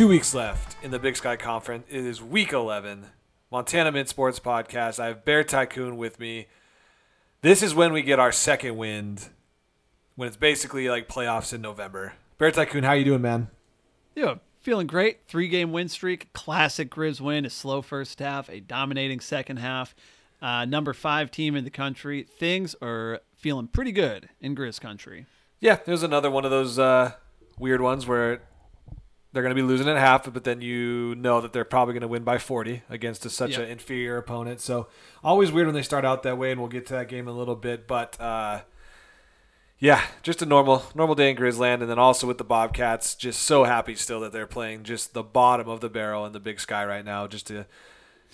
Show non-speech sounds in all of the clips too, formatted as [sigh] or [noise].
right, we have two weeks left in the Big Sky Conference. It is week 11. Montana Mint Sports Podcast. I have Bear Tycoon with me. This is when we get our second wind, when it's basically like playoffs in November. Bear Tycoon, how are you doing, man? Yeah, feeling great. Three game win streak, classic Grizz win, a slow first half, a dominating second half. Uh, number five team in the country. Things are feeling pretty good in Grizz country. Yeah, there's another one of those uh, weird ones where they're going to be losing at half, but then you know that they're probably going to win by 40 against a, such Yep. an inferior opponent. So always weird when they start out that way, and we'll get to that game in a little bit. But uh, yeah, just a normal normal day in Grizzland, and then also with the Bobcats, just so happy still that they're playing just the bottom of the barrel in the Big Sky right now, just to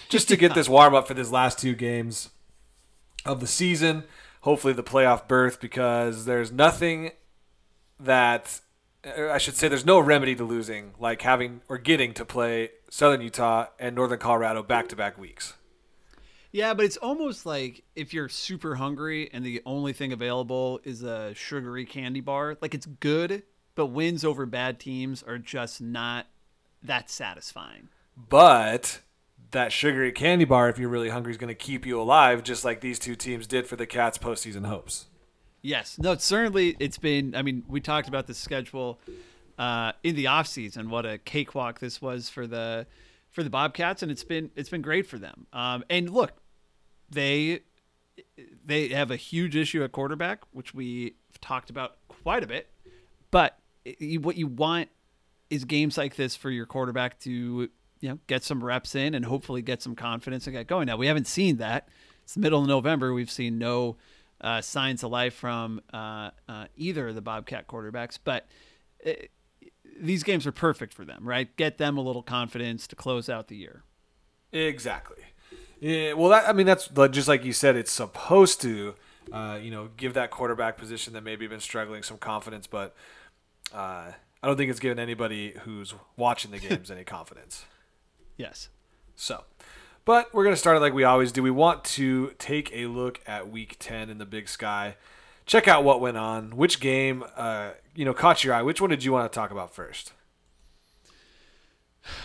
just to get [laughs] this warm up for these last two games of the season. Hopefully the playoff berth because there's nothing that I should say there's no remedy to losing like having or getting to play Southern Utah and Northern Colorado back to back weeks. Yeah, but it's almost like if you're super hungry and the only thing available is a sugary candy bar, like it's good, but wins over bad teams are just not that satisfying. But that sugary candy bar, if you're really hungry, is going to keep you alive, just like these two teams did for the Cats' postseason hopes. Yes. No, certainly it's been I mean, we talked about the schedule uh, in the offseason, what a cakewalk this was for the for the Bobcats and it's been it's been great for them. Um, and look, they they have a huge issue at quarterback, which we've talked about quite a bit. But what you want is games like this for your quarterback to you know get some reps in and hopefully get some confidence and get going. Now we haven't seen that. It's the middle of November. We've seen no uh, signs of life from uh, uh, either of the Bobcat quarterbacks, but uh, these games are perfect for them, right? Get them a little confidence to close out the year. Exactly. Yeah, well, that, I mean, that's just like you said. It's supposed to, uh, you know, give that quarterback position that maybe been struggling some confidence, but uh, I don't think it's given anybody who's watching the games [laughs] any confidence. Yes. So, but we're going to start it like we always do. We want to take a look at week 10 in the big sky, check out what went on, which game, uh, you know, caught your eye. Which one did you want to talk about first?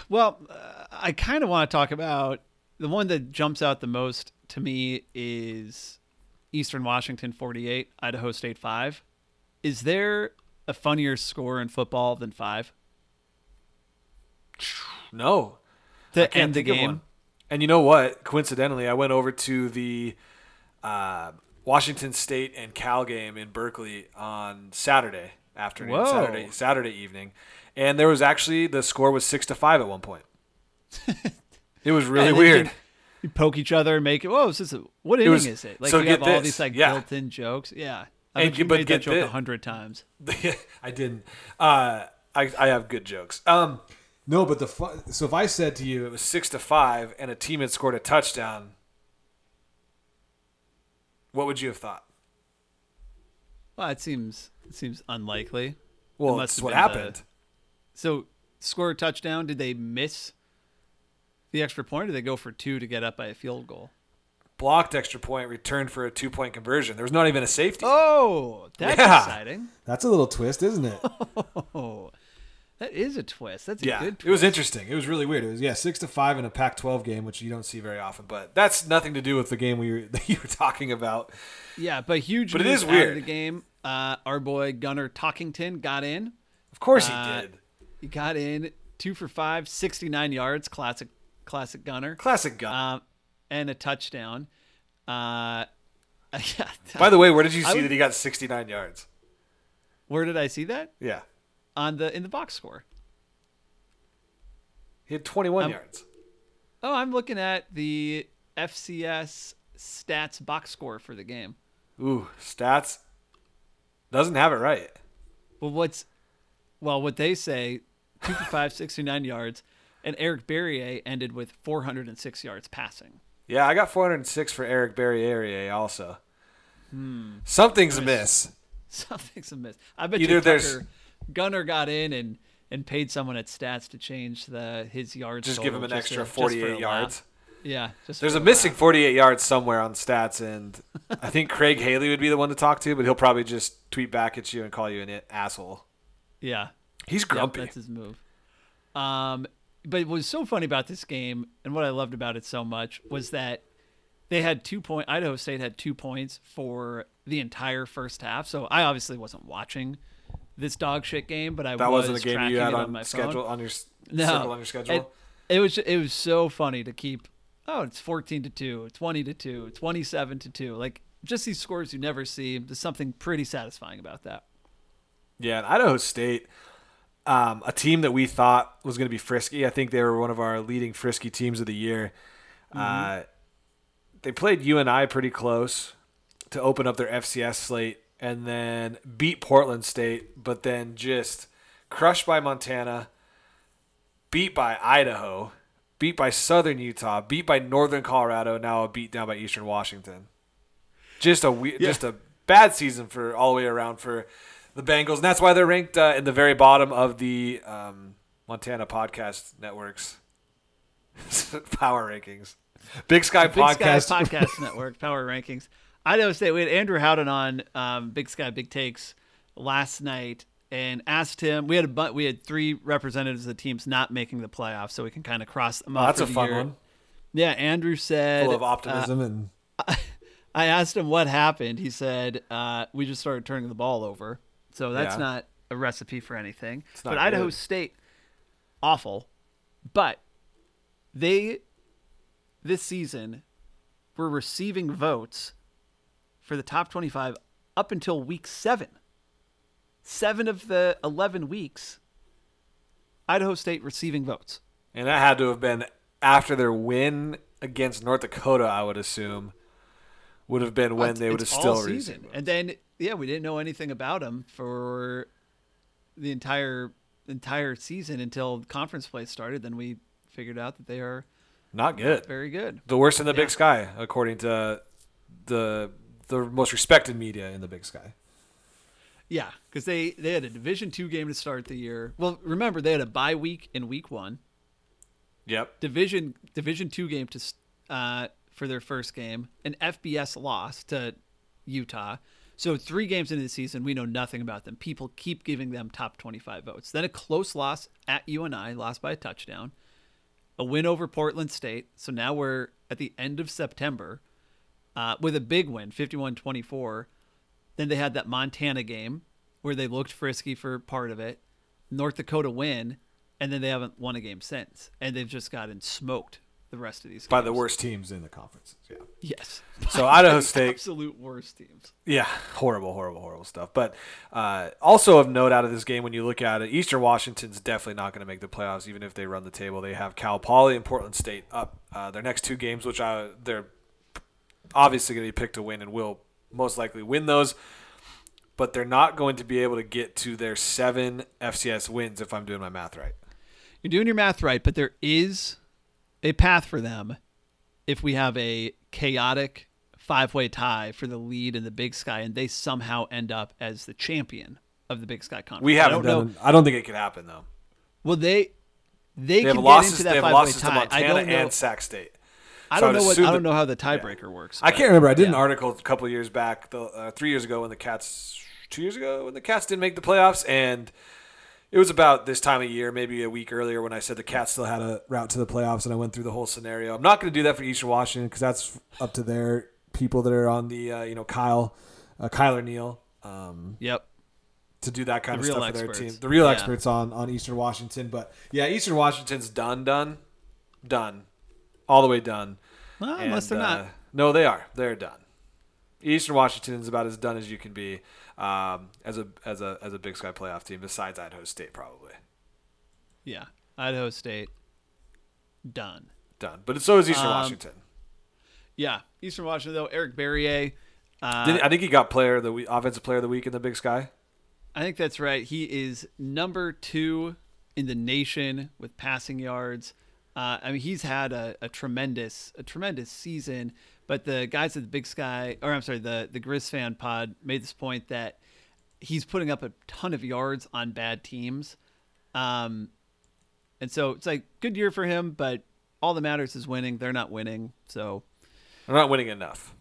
Well, uh, I kind of want to talk about the one that jumps out the most to me is Eastern Washington 48, Idaho State 5. Is there a funnier score in football than 5? No. To end the game? And you know what? Coincidentally, I went over to the uh, Washington State and Cal game in Berkeley on Saturday afternoon, Whoa. Saturday Saturday evening, and there was actually the score was six to five at one point. [laughs] it was really you weird. You poke each other and make it. Whoa, is this a, what inning was- is it? Like so you have all this, these like yeah. built-in jokes. Yeah, I And you but made that get joke a hundred times. [laughs] I didn't. Uh, I I have good jokes. Um, no, but the fu- so if I said to you it was six to five and a team had scored a touchdown, what would you have thought? Well, it seems it seems unlikely. Well, that's what been the- happened. So score a touchdown. Did they miss the extra point, or did they go for two to get up by a field goal? blocked extra point, returned for a two point conversion. There was not even a safety. Oh, that's Yeah. exciting. That's a little twist, isn't it? Oh, [laughs] that is a twist. That's a yeah, good twist. it was interesting. It was really weird. It was yeah, six to five in a Pac-12 game, which you don't see very often. But that's nothing to do with the game we were, [laughs] that you were talking about. Yeah, but huge. But it is news out of weird. the game. Uh, our boy Gunner Talkington got in. Of course he Uh, did. He got in two for five, 69 yards. Classic, classic Gunner. Classic gun. Um, and a touchdown. Uh, [laughs] yeah. By the way, where did you see would- that he got 69 yards? where did I see that? Yeah, On the in the box score. he had 21 Um, yards. Oh, I'm looking at the FCS stats box score for the game. Ooh, stats doesn't have it right. Well, what's well, what they say, two for 69 yards, and Eric Barriere ended with 406 yards passing. Yeah, I got 406 for Eric Barriere also. Hmm. Something's amiss. [laughs] Something's amiss. I bet Either you there's- Tucker Gunner got in and and paid someone at stats to change the his yards. Just give him an extra to- just for 48 a yards. Yeah, just There's a laugh. missing 48 yards somewhere on stats, and I think Craig Haley would be the one to talk to, but he'll probably just tweet back at you and call you an asshole. Yeah, He's grumpy. Yep, that's his move. Um, but what was so funny about this game, and what I loved about it so much, was that they had two point. Idaho State had two points for the entire first half. So I obviously wasn't watching this dog shit game, but I that was wasn't a game you had it on, on my schedule phone. on your No, circle on your schedule. It, it was it was so funny to keep. Oh, it's fourteen to two, 20 to two, 27 to two. Like just these scores you never see. There's something pretty satisfying about that. Yeah, and Idaho State, um, a team that we thought was going to be frisky. I think they were one of our leading frisky teams of the year. Uh, they played UNI pretty close to open up their FCS slate, and then beat Portland State, but then just crushed by Montana, beat by Idaho, beat by Southern Utah, beat by Northern Colorado, now a beat down by Eastern Washington. Just a we- just a bad season for all the way around for the Bengals, and that's why they're ranked uh, in the very bottom of the um, Montana podcast networks [laughs] power rankings. Big Sky Big podcast. Sky Podcast Network Power Rankings. Idaho State. We had Andrew Howden on um, Big Sky Big Takes last night and asked him. We had a bu- we had three representatives of the teams not making the playoffs, so we can kind of cross them Oh, off. that's a fun year. one. Yeah, Andrew said Full of uh, optimism and [laughs] I asked him what happened. He said, uh, "We just started turning the ball over." So that's Yeah. not a recipe for anything. But Idaho good. State, awful. But they this season were receiving votes for the top twenty-five up until week seven. Seven of the eleven weeks, Idaho State receiving votes. and that had to have been after their win against North Dakota. I would assume would have been when It's- they would have still received. season. And then yeah, we didn't know anything about them for the entire entire season until conference play started. Then we figured out that they are Not good. very good. The worst in the Yeah. Big Sky, according to the the most respected media in the Big Sky. Yeah, because they they had a Division two game to start the year. Well, remember they had a bye week in week one. Yep. Division Division two game to uh, for their first game, an FBS loss to Utah. So three games into the season, we know nothing about them. People keep giving them top twenty-five votes. Then a close loss at UNI, lost by a touchdown. A win over Portland State. So now we're at the end of September uh, with a big win, 51-24. Then they had that Montana game where they looked frisky for part of it. North Dakota win, and then they haven't won a game since, and they've just gotten smoked the rest of these By the worst teams in the conferences. Yeah. Yes. So Idaho [laughs] State absolute worst teams. Yeah, horrible, horrible, horrible stuff. But uh, also of note out of this game, when you look at it, Eastern Washington's definitely not going to make the playoffs, even if they run the table. They have Cal Poly and Portland State up uh, their next two games, which I, they're obviously going to be picked to win and will most likely win those. But they're not going to be able to get to their seven FCS wins if I'm doing my math right. You're doing your math right, but there is a path for them if we have a chaotic five-way tie for the lead in the Big Sky, and they somehow end up as the champion of the Big Sky Conference. We I haven't don't done. know. I don't think it could happen though. Well, they they, They can have get losses. into that five-way losses to tie. I Montana don't know. and Sac State. I don't know what. I don't know how the tiebreaker works. I can't remember. I did an article a couple years back, the, uh, three years ago, when the Cats, two years ago, when the Cats didn't make the playoffs, and it was about this time of year, maybe a week earlier, when I said the Cats still had a route to the playoffs, and I went through the whole scenario. I'm not going to do that for Eastern Washington because that's up to their people that are on the, uh, you know, Kyle, uh, Kyler Neal, um, Yep. to do that kind The of stuff for their team. The real Yeah. experts on on Eastern Washington, but yeah, Eastern Washington's done, done, done, all the way done. Well, unless they're And, not. uh, no, they are. They're done. Eastern Washington is about as done as you can be um, as a as a as a Big Sky playoff team, besides Idaho State, probably Yeah. Idaho State. Done. done. But so is Eastern Um, Washington. Yeah. Eastern Washington though, Eric Barriere. Uh, I think he got player of the week, offensive player of the week in the Big Sky. I think that's right. He is number two in the nation with passing yards. Uh, I mean, he's had a, a tremendous, a tremendous season. But the guys at the Big Sky, or I'm sorry, the the Grizz fan pod made this point that he's putting up a ton of yards on bad teams, um, and so it's like good year for him. But all that matters is winning. They're not winning, so They're not winning enough.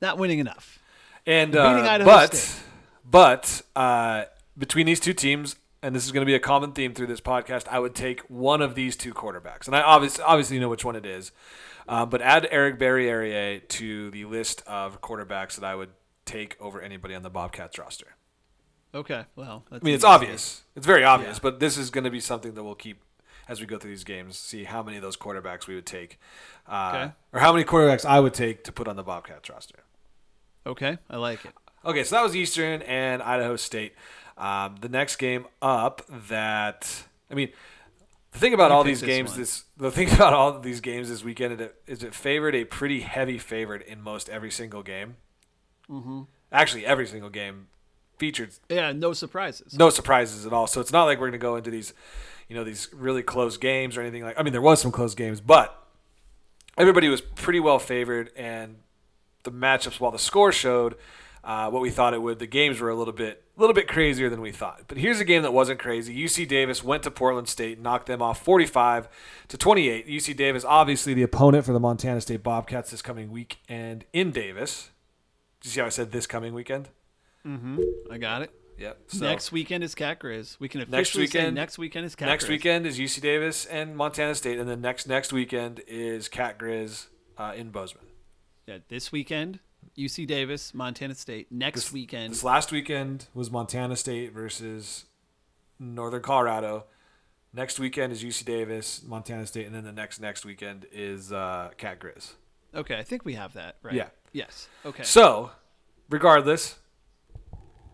not winning enough. And uh, but State. but uh, between these two teams, and this is going to be a common theme through this podcast, I would take one of these two quarterbacks, and I obviously obviously know which one it is. Um, but add Eric Barriere to the list of quarterbacks that I would take over anybody on the Bobcats roster. Okay, well, I mean, it's obvious. It's very obvious, but this is going to be something that we'll keep as we go through these games. See how many of those quarterbacks we would take, uh, Okay. or how many quarterbacks I would take to put on the Bobcats roster. Okay, I like it. Okay, so that was Eastern and Idaho State. Um, the next game up that I mean, the thing about all these games one. this the thing [laughs] about all of these games this weekend is it, is it favored a pretty heavy favorite in most every single game. Mm-hmm. Actually, every single game featured Yeah, no surprises. no surprises at all. So it's not like we're going to go into these, you know, these really close games or anything like. I mean, there was some close games, but everybody was pretty well favored, and the matchups, while the score showed uh, what we thought it would, the games were a little bit, a little bit crazier than we thought. But here's a game that wasn't crazy. UC Davis went to Portland State, knocked them off 45 to 28. UC Davis, obviously the opponent for the Montana State Bobcats this coming weekend in Davis. Did you see how I said this coming weekend? Mm-hmm. I got it. Yep. So- next weekend is Cat Grizz. We can Next officially say weekend- next weekend is Cat Grizz. next Grizz. weekend is UC Davis and Montana State, and then next next weekend is Cat Grizz uh, in Bozeman. Yeah, this weekend UC Davis, Montana State. Next This- weekend, This last weekend was Montana State versus Northern Colorado. Next weekend is UC Davis, Montana State, and then the next next weekend is uh, Cat Grizz. okay, I think we have that right. Yeah. Yes. Okay. So, regardless,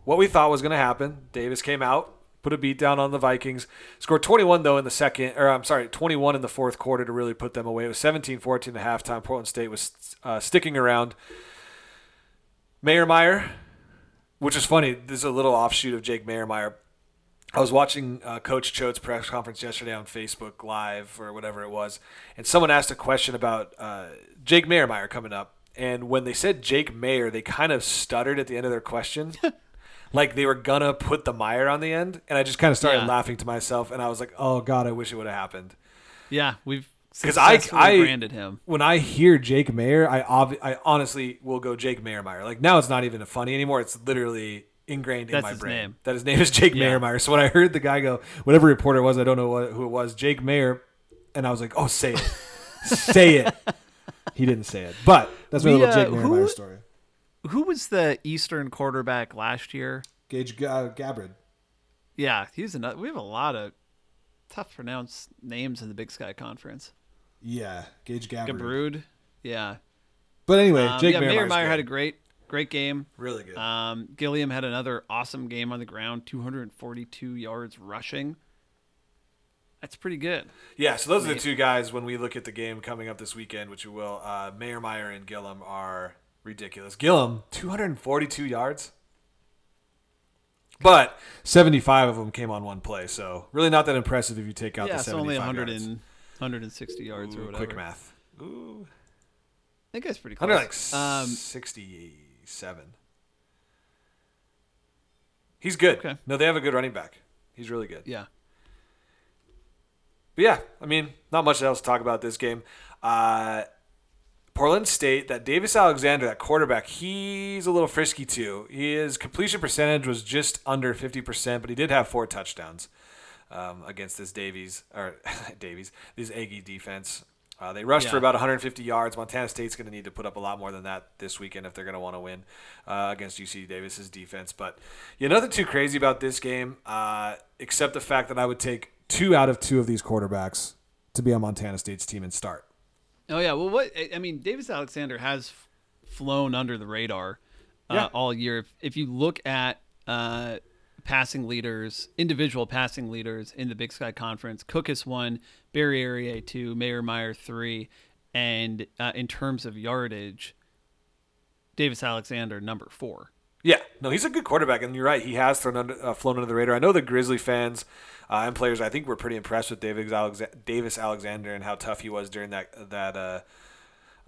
what we thought was going to happen, Davis came out, put a beat down on the Vikings, scored 21 though in the second, or I'm sorry, 21 in the fourth quarter to really put them away. It was 17-14 at halftime. Portland State was uh, sticking around. Mayer Meyer, which is funny. This is a little offshoot of Jake Mayermeyer. I was watching uh, Coach Choate's press conference yesterday on Facebook Live or whatever it was, and someone asked a question about uh, Jake Mayermeyer coming up. And when they said Jake Maier, they kind of stuttered at the end of their question, [laughs] like they were gonna put the Meyer on the end. And I just kind of started Yeah. laughing to myself, and I was like, "Oh God, I wish it would have happened." yeah, we've 'Cause I- I- branded him. When I hear Jake Maier, I obvi- I honestly will go Jake Mayer Mayermeyer. Like now, it's not even funny anymore. It's literally ingrained in my his brain name. that his name is Jake Yeah. Mayermeyer. So when I heard the guy go, whatever reporter it was, I don't know what, who it was, Jake Maier, and I was like, "Oh, say it, say it." He didn't say it, but that's my We, little Jake uh, Mayermeyer who- story. Who was the Eastern quarterback last year? Gage G- uh, Gabbard. Yeah, he's another. We have a lot of tough pronounced names in the Big Sky Conference. Yeah, Gage Gabbard. Gabrud. Yeah. But anyway, Um, Jake yeah, Mayermeyer's Mayermeyer good. had a great, great game. really good. Um, Gilliam had another awesome game on the ground, 242 yards rushing. That's pretty good. Yeah, so those are the two guys when we look at the game coming up this weekend, which we will. Uh, Mayermeyer and Gilliam are ridiculous. Gilliam, 242 yards. But 75 of them came on one play, so really not that impressive if you take out yeah, the it's only 100 yards. and, 160 yards or whatever. quick math. Ooh, I think that's pretty close. under like um, 67. He's good. Okay. No, they have a good running back. He's really good. yeah. But yeah, I mean, not much else to talk about this game. Uh, Portland State, that Davis Alexander, that quarterback, he's a little frisky too. His completion percentage was just under 50%, but he did have four touchdowns um, against this Davies, or [laughs] Davies, this Aggie defense. Uh, they rushed for about 150 yards. Montana State's going to need to put up a lot more than that this weekend if they're going to want to win uh, against UC Davis's defense. But yeah, nothing too crazy about this game, uh, except the fact that I would take two out of two of these quarterbacks to be on Montana State's team and start. Oh yeah. Well, what I- I mean, Davis Alexander has flown under the radar uh, Yeah. all year. If, if you look at uh, passing leaders, individual passing leaders in the Big Sky Conference, Cook is one, Barriere two, Mayer Meyer three, and uh, in terms of yardage, Davis Alexander number four. Yeah, no, he's a good quarterback, and you're right. He has thrown under, uh, flown under the radar. I know the Grizzly fans uh, and players. I think were pretty impressed with Davis, Alexa- Davis Alexander and how tough he was during that that uh,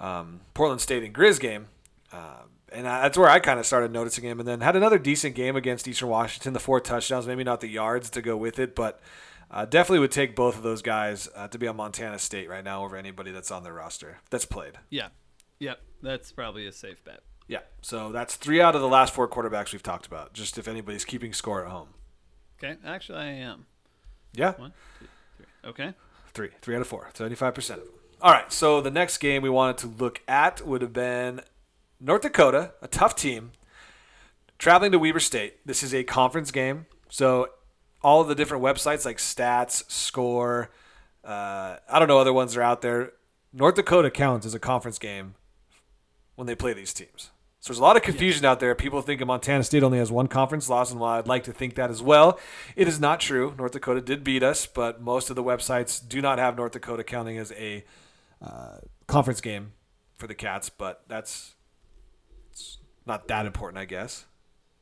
um, Portland State and Grizz game. Uh, and that's where I kind of started noticing him. And then had another decent game against Eastern Washington. The four touchdowns, maybe not the yards to go with it, but uh, definitely would take both of those guys uh, to be on Montana State right now over anybody that's on their roster that's played. Yeah. Yep. That's probably a safe bet. Yeah, so that's three out of the last four quarterbacks we've talked about. Just if anybody's keeping score at home. Okay, actually, I am. Yeah, One, two, three. Okay. three, three out of four, seventy-five percent of them. All right, so the next game we wanted to look at would have been North Dakota, a tough team, traveling to Weber State. This is a conference game, so all of the different websites like Stats, Score, uh, I don't know other ones that are out there. North Dakota counts as a conference game when they play these teams. So there's a lot of confusion out there. People think Montana State only has one conference loss, and while I'd like to think that as well, it is not true. North Dakota did beat us, but most of the websites do not have North Dakota counting as a uh, conference game for the Cats. But that's not that important, I guess,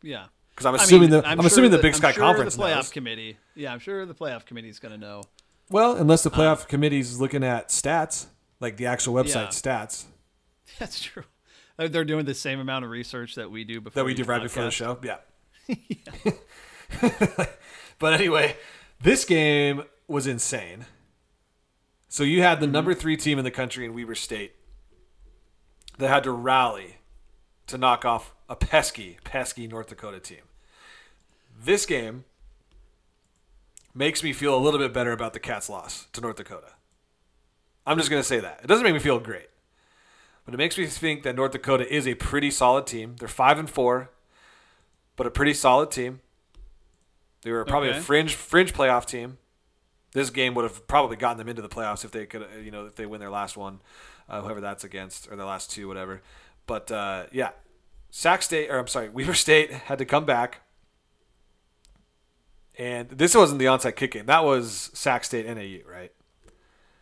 Yeah. because I'm I assuming mean, the I'm, sure assuming the that- Big I'm Sky sure Conference the playoff knows. committee. Yeah, I'm sure the playoff committee is going to know. Well, unless the playoff committee is looking at stats, like the actual website Yeah. stats [laughs] That's true. Uh, They're doing the same amount of research that we do before that we do right before the show. Yeah. [laughs] [laughs] but anyway, this game was insane. So you had the Mm-hmm. number three team in the country in Weber State that had to rally to knock off a pesky, pesky North Dakota team. This game makes me feel a little bit better about the Cats' loss to North Dakota. I'm just going to say that. It doesn't make me feel great. But it makes me think that North Dakota is a pretty solid team. They're five and four, but a pretty solid team. They were probably Okay. a fringe fringe playoff team. This game would have probably gotten them into the playoffs if they could, you know, if they win their last one, uh, whoever that's against, or their last two, whatever. But uh, yeah, Sac State, or I'm sorry, Weber [laughs] State had to come back, and this wasn't the onside kick game. That was Sac State NAU, right?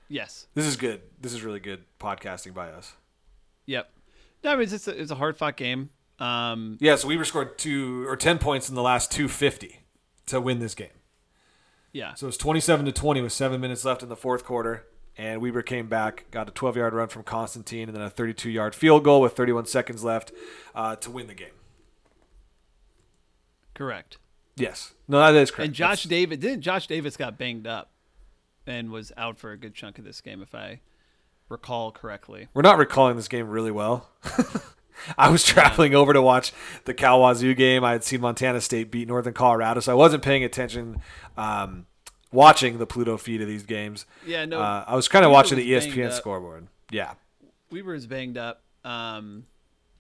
Yes. This is good. This is really good podcasting by us. Yep. No, I mean, it's a, it's a hard fought game. Um, Yeah, so Weber scored two or ten points in the last two fifty to win this game. yeah. So it's twenty seven to twenty with seven minutes left in the fourth quarter, and Weber came back, got a twelve yard run from Constantine, and then a thirty two yard field goal with thirty one seconds left uh, to win the game. Correct. Yes, no, that is correct. And Josh That's- Davis didn't Josh Davis got banged up and was out for a good chunk of this game, if I recall correctly. we're not recalling this game really well. [laughs] I was traveling over to watch the Cal Wazoo game. I had seen Montana State beat Northern Colorado, so I wasn't paying attention. Um, watching the Pluto feed of these games. Yeah, no. Uh, I was kind of watching the ESPN scoreboard. Yeah. Weber is banged up. Um,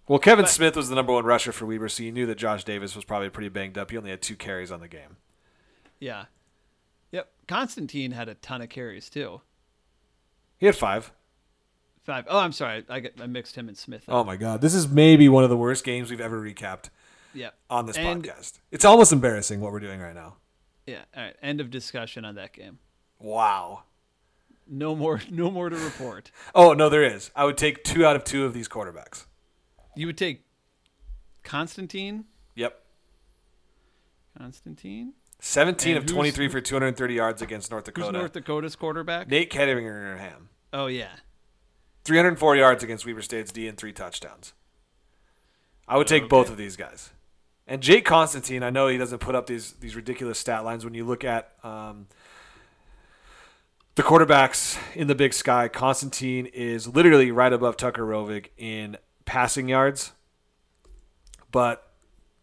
Well, Kevin But- Smith was the number one rusher for Weber, so you knew that Josh Davis was probably pretty banged up. He only had two carries on the game. yeah. Yep. Constantine had a ton of carries too. He had five. Five. Oh, I'm sorry. I, got, I mixed him and Smith. up. Oh my God, this is maybe one of the worst games we've ever recapped Yep. on this And- podcast. It's almost embarrassing what we're doing right now. Yeah. All right. End of discussion on that game. Wow. No more. [laughs] No more to report. Oh no, there is. I would take two out of two of these quarterbacks. You would take Constantine. Yep. Constantine. 17 And of 23 for 230 yards against North Dakota. Who's. North Dakota's quarterback? Nate Ketteringham. Oh yeah. 304 yards against Weber State's D and three touchdowns. I would take Okay. both of these guys. And Jake Constantine, I know he doesn't put up these these ridiculous stat lines when you look at um, the quarterbacks in the Big Sky. Constantine is literally right above Tucker Rovig in passing yards, but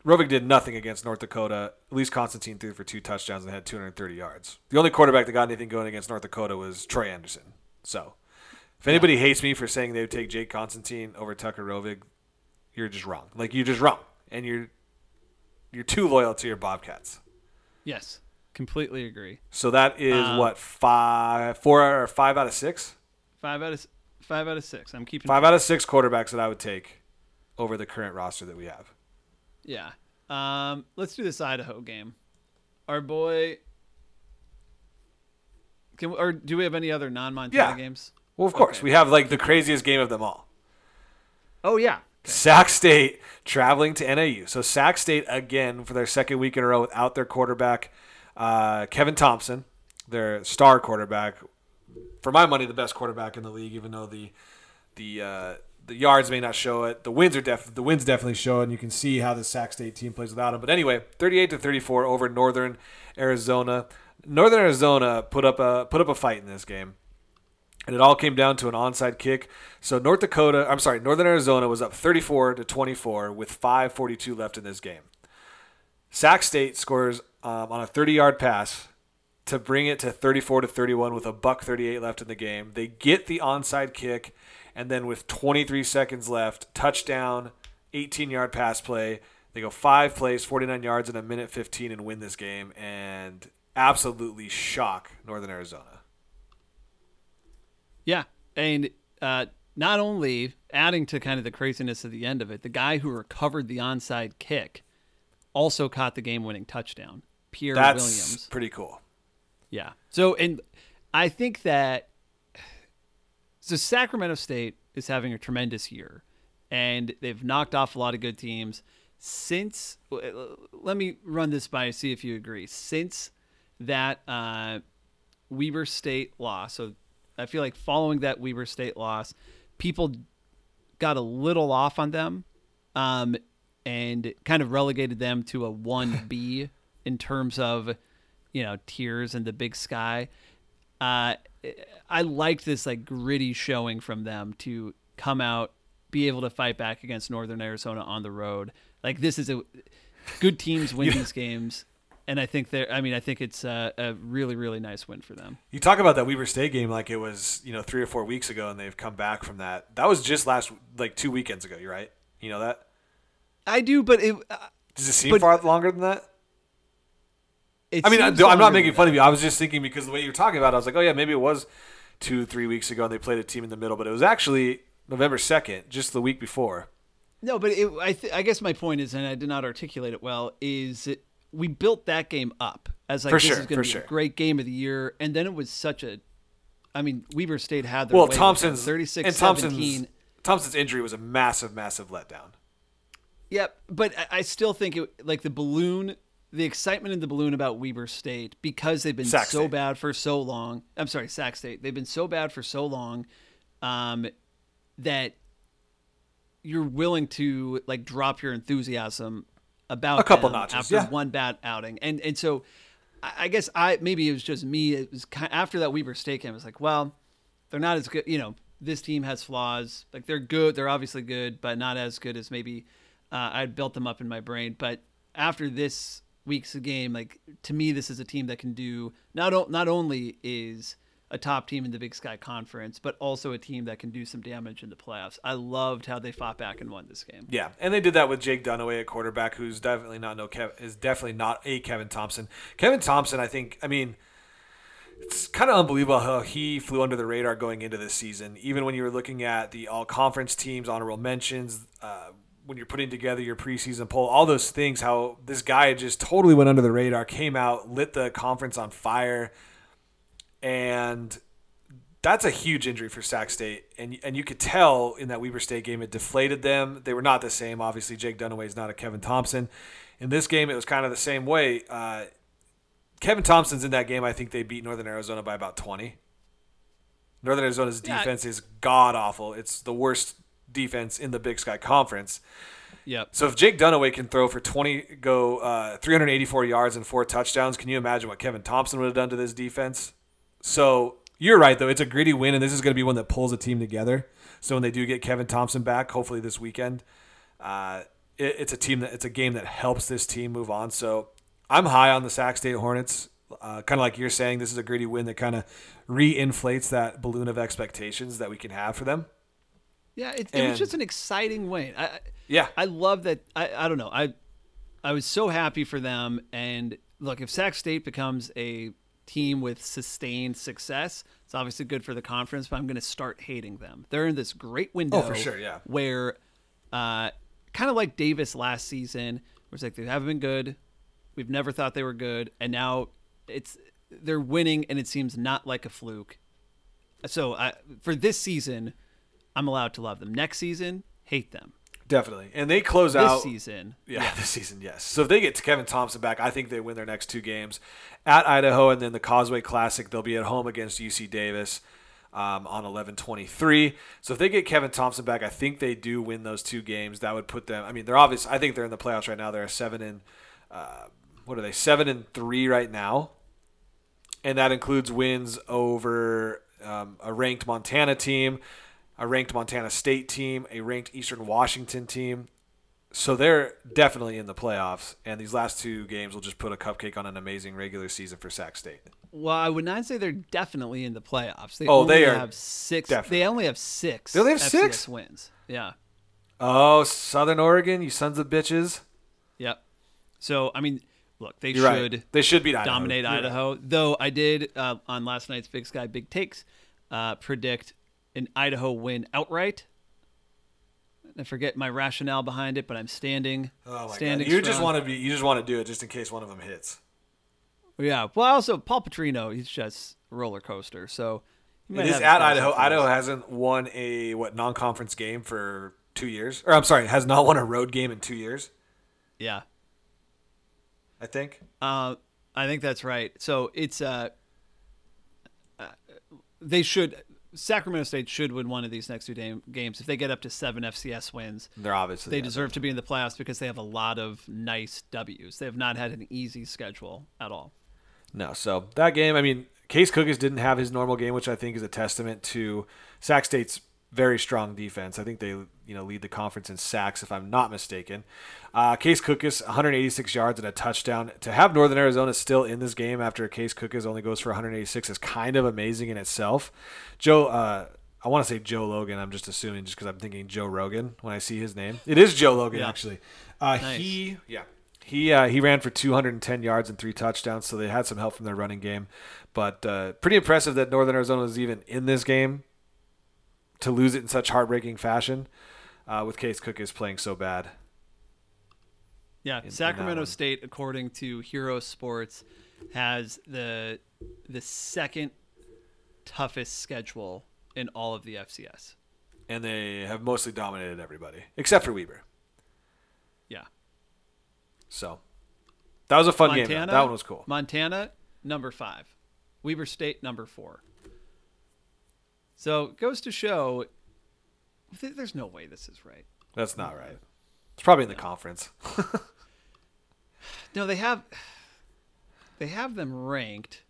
Rovig did nothing against North Dakota. At least Constantine threw for two touchdowns and had 230 yards. The only quarterback that got anything going against North Dakota was Troy Andersen. So, if anybody hates me for saying they would take Jake Constantine over Tucker Rovig, you're just wrong. Like you're just wrong, and you're you're too loyal to your Bobcats. Yes. Completely agree. So that is Um, what five, four or five out of six, Five out of five out of six. I'm keeping five out of six quarterbacks that I would take over the current roster that we have. Yeah. Um, let's do this Idaho game. Our boy. Can we, or do we have any other non-Montana Yeah. games? Well, of course, Okay. we have like the craziest game of them all. Oh yeah. Sac State traveling to NAU. So Sac State again for their second week in a row without their quarterback, uh, Kevin Thompson, their star quarterback. For my money, the best quarterback in the league. Even though the the uh, the yards may not show it, the wins are def the wins definitely show it, and you can see how the Sac State team plays without him. But anyway, thirty-eight to thirty-four over Northern Arizona. Northern Arizona put up a put up a fight in this game and it all came down to an onside kick. So North Dakota, I'm sorry, Northern Arizona was up 34 to 24 with 5:42 left in this game. Sac State scores um, on a 30 yard pass to bring it to 34 to 31 with a buck 38 left in the game. They get the onside kick, and then with 23 seconds left, touchdown, 18 yard pass play. They go five plays, 49 yards in a minute 15, and win this game, and absolutely shock Northern Arizona. Yeah, and uh, not only adding to kind of the craziness of the end of it, the guy who recovered the onside kick also caught the game-winning touchdown. Pierre That's Williams. pretty cool. Yeah. So, and I think that [sighs] so Sacramento State is having a tremendous year, and they've knocked off a lot of good teams since. Let me run this by you, see if you agree. Since that uh, Weber State loss, so I feel like following that Weber State loss, people got a little off on them, um, and kind of relegated them to a one [laughs] B in terms of you know tiers and the big sky. Uh, I liked this like gritty showing from them to come out, be able to fight back against Northern Arizona on the road. Like this is a good teams win [laughs] these games, and I think they're. I mean, I think it's a, a really really nice win for them. You talk about that Weber State game like it was, you know, three or four weeks ago, and they've come back from that. That was just last, like two weekends ago. You're right. You know that. I do, but it. Uh, Does it seem But- far longer than that? I mean, I, I'm not making fun that. of you. I was just thinking because the way you're talking about, it, I was like, oh yeah, maybe it was two, three weeks ago, and they played a team in the middle, but it was actually November second, just the week before. No, but it, I, th- I guess my point is, and I did not articulate it well, is it, we built that game up as like For this sure, is going to be sure. a great game of the year, and then it was such a, I mean, Weber State had their Well, way Thompson's 36 and Thompson's 17. Thompson's injury was a massive, massive letdown. Yep, but I- I still think it like the balloon, the excitement in the balloon about Weber State because they've been Sac so State. bad for so long. I'm sorry, Sac State. They've been so bad for so long um, that you're willing to like drop your enthusiasm about A couple notches, after yeah. one bad outing, and and so I guess I maybe it was just me. It was kind of, after that Weber State game. I was like, well, they're not as good. You know, this team has flaws. Like they're good. They're obviously good, but not as good as maybe uh, I'd built them up in my brain. But after this week's game, like to me, this is a team that can do not o- not only is a top team in the Big Sky Conference, but also a team that can do some damage in the playoffs. I loved how they fought back and won this game. Yeah, and they did that with Jake Dunaway at quarterback, who's definitely not no Kev- is definitely not a Kevin Thompson. Kevin Thompson, I think, I mean, it's kind of unbelievable how he flew under the radar going into this season. Even when you were looking at the all conference teams, honorable mentions, uh, when you're putting together your preseason poll, all those things, how this guy just totally went under the radar, came out, lit the conference on fire, and that's a huge injury for Sac State, and and you could tell in that Weber State game it deflated them. They were not the same. Obviously, Jake Dunaway is not a Kevin Thompson. In this game, it was kind of the same way. Uh, Kevin Thompson's in that game. I think they beat Northern Arizona by about twenty. Northern Arizona's Yeah. defense is god awful. It's the worst defense in the Big Sky Conference. Yep. So if Jake Dunaway can throw for twenty, go uh, 384 yards and four touchdowns, can you imagine what Kevin Thompson would have done to this defense? So you're right, though. It's a gritty win, and this is going to be one that pulls a team together. So when they do get Kevin Thompson back, hopefully this weekend, uh, it, it's a team that it's a game that helps this team move on. So I'm high on the Sac State Hornets. Uh, kind of like you're saying, this is a gritty win that kind of re-inflates that balloon of expectations that we can have for them. Yeah, it, it And- was just an exciting win. I, I- Yeah, I love that. I, I don't know. I I was so happy for them. And look, if Sac State becomes a team with sustained success, it's obviously good for the conference. But I'm going to start hating them. They're in this great window. Oh, for sure, yeah. Where, uh, kind of like Davis last season, where it's like they haven't been good. We've never thought they were good, and now it's they're winning, and it seems not like a fluke. So I, for this season, I'm allowed to love them. Next season, hate them. Definitely. And they close out This out season, Yeah, this season, yes. So if they get to Kevin Thompson back, I think they win their next two games at Idaho, and then the Causeway Classic. They'll be at home against UC Davis um, on eleven twenty three. So if they get Kevin Thompson back, I think they do win those two games. That would put them. I mean, they're obvious. I think they're in the playoffs right now. They're a seven and uh, what are they? Seven and three right now, and that includes wins over um, a ranked Montana team, a ranked Montana State team, a ranked Eastern Washington team. so they're definitely in the playoffs, and these last two games will just put a cupcake on an amazing regular season for Sac State. Well, I would not say they're definitely in the playoffs. They Oh, only they are have six. definitely. They only have six. They only have FCS six? wins. Yeah. Oh, Southern Oregon, you sons of bitches! Yep. So I mean, look, they You're should right. They should beat Idaho. dominate You're right. Idaho. Though I did uh, on last night's Big Sky Big Takes uh, predict an Idaho win outright. I forget my rationale behind it, but I'm standing. Oh my standing god! You just want to be. You just want to do it just in case one of them hits. Yeah. Well, also Paul Petrino, he's just a roller coaster. So It is at Idaho. Idaho hasn't won a what non-conference game for two years, or I'm sorry, has not won a road game in two years. Yeah. I think. Uh, I think that's right. So it's uh, uh, they should Sacramento State should win one of these next two game, games if they get up to seven FCS wins. They're obviously They deserve to be in the playoffs because they have a lot of nice W's. They have not had an easy schedule at all. No, so that game, I mean, Case Cookus didn't have his normal game, which I think is a testament to Sac State's very strong defense. I think they, you know, lead the conference in sacks, if I'm not mistaken. Uh, Case Cookus, 186 yards and a touchdown. To have Northern Arizona still in this game after Case Cookus only goes for 186 is kind of amazing in itself. Joe, uh, I want to say Joe Logan. I'm just assuming just because I'm thinking Joe Rogan when I see his name. It is Joe Logan, Yeah. actually. Uh, Nice. He, yeah. He uh, he ran for 210 yards and three touchdowns, so they had some help from their running game. But uh, pretty impressive that Northern Arizona was even in this game to lose it in such heartbreaking fashion, uh, with Case Cookus playing so bad. Yeah, in Sacramento one. State, according to Hero Sports, has the the second toughest schedule in all of the FCS. And they have mostly dominated everybody except for Weber. Yeah. So that was a fun game. Montana, though. That one was cool. Montana, number five. Weber State, number four. So it goes to show th- there's no way this is right. That's not right. It's probably in the conference. [laughs] No, they have they have them ranked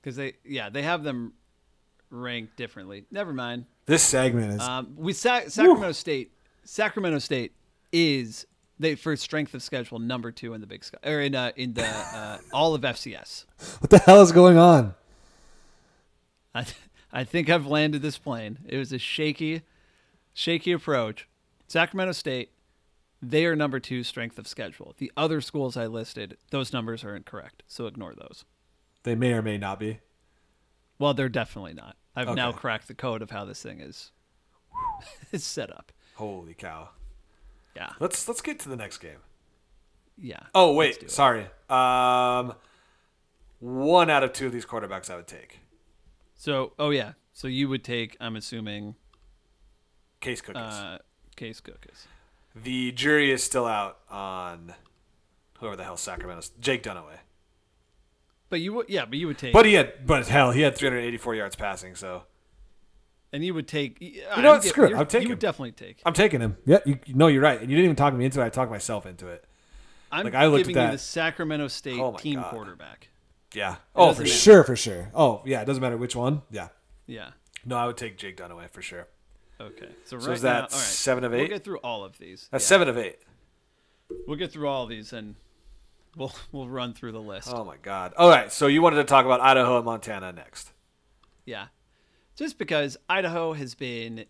because they yeah they have them ranked differently. Never mind. This segment is Um, we Sac- Sacramento State. Sacramento State is they for strength of schedule number two in the Big Sky or in uh, in the uh, all of FCS. what the hell is going on? I [laughs] I think I've landed this plane. It was a shaky, shaky approach. Sacramento State, they are number two strength of schedule. The other schools I listed, those numbers are incorrect, so ignore those. They may or may not be. Well, they're definitely not. I've now cracked the code of how this thing is [laughs] is set up. Holy cow! Yeah, Let's let's get to the next game. yeah. Oh wait, sorry. Um, one out of two of these quarterbacks I would take. So, oh yeah. So you would take, I'm assuming, Case Cookies. uh, Case Cookus. the jury is still out on whoever the hell Sacramento. Jake Dunaway. But you would, yeah, but you would take, But he had, but hell, he had 384 yards passing. So and you would take. You know what? Screw it. I'm taking You would him. definitely take. I'm taking him. Yeah, you, No, you're right, and you didn't even talk me into it. I talked myself into it. I'm Like, I looked at giving you that- the Sacramento State Oh team God. quarterback. Yeah. Oh, for matter. sure. for sure. Oh yeah, it doesn't matter which one. Yeah. Yeah. No, I would take Jake Dunaway for sure. Okay. So, So right is that now, all right. seven of eight? We'll get through all of these. That's Yeah. seven of eight. We'll get through all of these and we'll [laughs] we'll run through the list. Oh my god. All right, so you wanted to talk about Idaho and Montana next. Yeah. Just because Idaho has been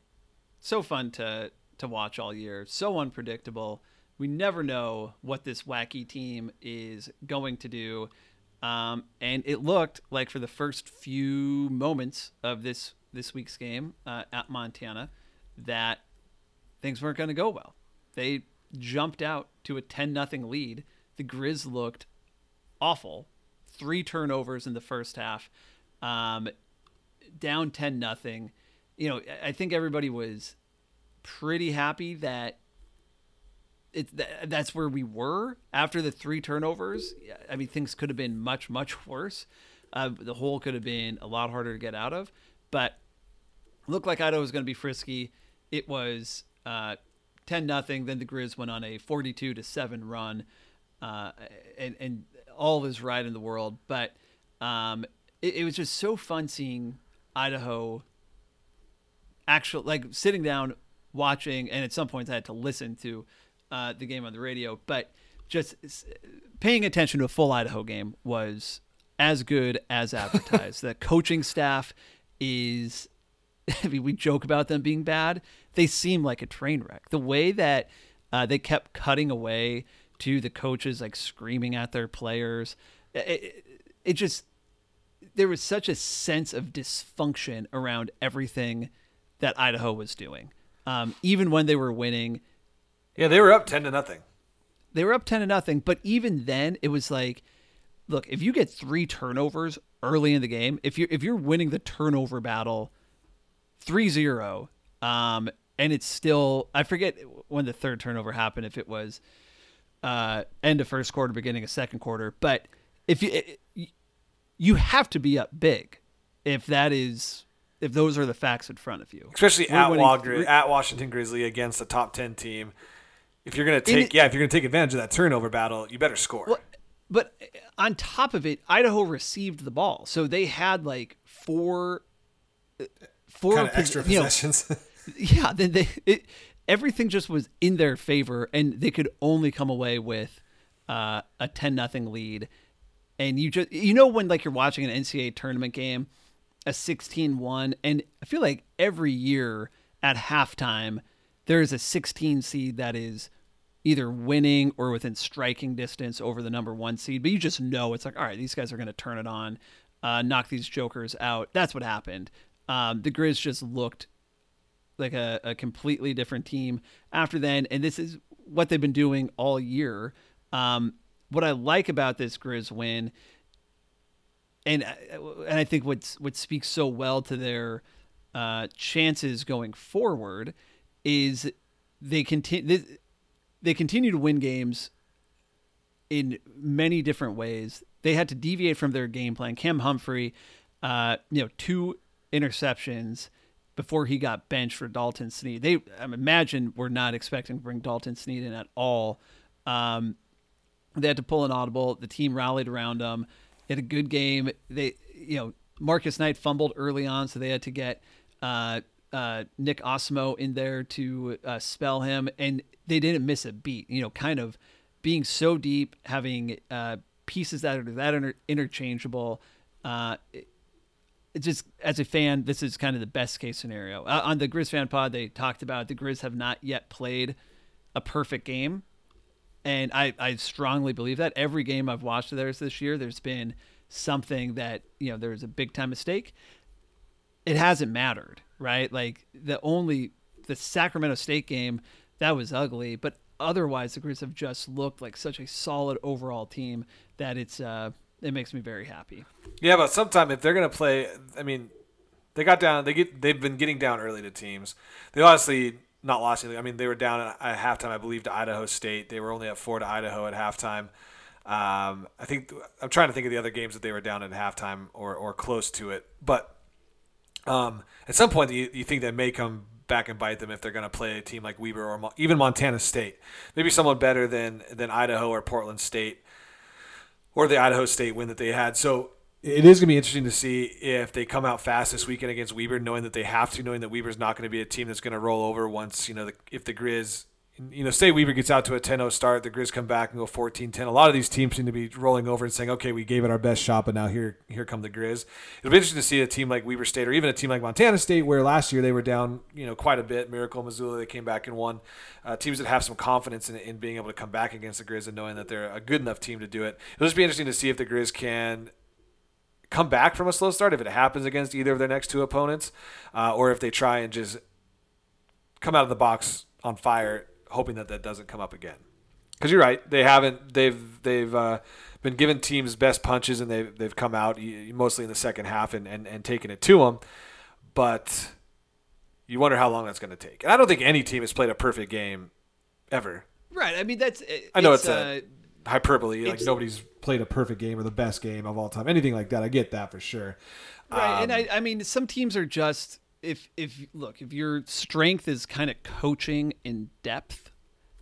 so fun to to watch all year, so unpredictable. We never know what this wacky team is going to do. Um, and it looked like for the first few moments of this this week's game uh, at Montana that things weren't going to go well. They jumped out to a 10 nothing lead. The Grizz looked awful. Three turnovers in the first half. Um, down 10 nothing. You know, I- I think everybody was pretty happy that it th- that's where we were after the three turnovers. I mean, things could have been much much [laughs] worse. Uh, the hole could have been a lot harder to get out of, but looked like Idaho was going to be frisky. It was uh, ten nothing. Then the Grizz went on a forty-two to seven run, uh, and and all is right in the world. But um, it, it was just so fun seeing Idaho actual like sitting down watching, and at some points I had to listen to uh, the game on the radio. But just paying attention to a full Idaho game was as good as [laughs] advertised. the coaching staff is [laughs] I mean, we joke about them being bad. They seem like a train wreck. The way that uh, they kept cutting away to the coaches, like screaming at their players, it, it, it just there was such a sense of dysfunction around everything that Idaho was doing. Um, even when they were winning, Yeah, they were up ten to nothing. they were up 10 to nothing but even then it was like look if you get three turnovers early in the game if you're if you're winning the turnover battle 3-0 um and it's still i forget when the third turnover happened if it was uh end of first quarter beginning of second quarter but if you it, you have to be up big if that is if those are the facts in front of you especially We're at, three- at Washington Grizzly against a top ten team. If you're gonna take, it- yeah, if you're gonna take advantage of that turnover battle, you better score. Well, but on top of it, Idaho received the ball, so they had like four, uh, four Kind of extra you know, possessions. [laughs] [laughs] yeah, then they it, everything just was in their favor, and they could only come away with uh, a ten nothing lead. And you just you know when like you're watching an NCAA tournament game, a 16-1, and I feel like every year at halftime there's a 16 seed that is either winning or within striking distance over the number one seed. But you just know it's like, all right, these guys are going to turn it on, uh, knock these jokers out. That's what happened. Um, the Grizz just looked like a, a completely different team after then, and this is what they've been doing all year. Um, what I like about this Grizz win, and and I think what's what speaks so well to their uh, chances going forward is they continue they, continue to win games in many different ways. They had to deviate from their game plan. Cam Humphrey, uh, you know, two interceptions before he got benched for Dalton Sneed. They, I imagine, were not expecting to bring Dalton Sneed in at all. Um, they had to pull an audible. The team rallied around them. They had a good game. They, you know, Marcus Knight fumbled early on, so they had to get uh, uh, Nick Ostmo in there to uh, spell him, and they didn't miss a beat. You know, kind of being so deep, having uh, pieces that are that inter- interchangeable. Uh, it, it just as a fan, this is kind of the best case scenario. Uh, on the Grizz fan pod, they talked about the Grizz have not yet played a perfect game, and I, I strongly believe that every game I've watched of theirs this year, there's been something that you know there was a big time mistake. It hasn't mattered, right? Like the only the Sacramento State game that was ugly, but otherwise the Grizz have just looked like such a solid overall team that it's uh it makes me very happy. Yeah, but sometime if they're gonna play, I mean, they got down. They get they've been getting down early to teams. They honestly not lost anything. I mean, they were down at, halftime, I believe, to Idaho State. They were only at four to Idaho at halftime. Um, I think I'm trying to think of the other games that they were down at halftime or or close to it. But um, at some point, you, you think that may come back and bite them if they're going to play a team like Weber or Mo- even Montana State, maybe someone better than than Idaho or Portland State or the Idaho State win that they had. So it is going to be interesting to see if they come out fast this weekend against Weber, knowing that they have to, knowing that Weber's not going to be a team that's going to roll over once you know the, if the Grizz. You know, say Weber gets out to a 10-0 start, the Grizz come back and go 14-10. A lot of these teams seem to be rolling over and saying, "Okay, we gave it our best shot, but now here, here come the Grizz." It'll be interesting to see a team like Weber State or even a team like Montana State, where last year they were down, you know, quite a bit. Miracle, Missoula, they came back and won. Uh, teams that have some confidence in, in being able to come back against the Grizz and knowing that they're a good enough team to do it. It'll just be interesting to see if the Grizz can come back from a slow start if it happens against either of their next two opponents, uh, or if they try and just come out of the box on fire, hoping that that doesn't come up again. Because you're right, they haven't. They've they've uh, been given teams best punches, and they've they've come out mostly in the second half and and, and taken it to them. But you wonder how long that's going to take. And I don't think any team has played a perfect game ever. Right. I mean that's I know it's, uh, a hyperbole. Like it's- nobody's Played a perfect game or the best game of all time. Anything like that, I get that for sure. Right, and Um, I, I mean, some teams are just if if look if your strength is kind of coaching in depth,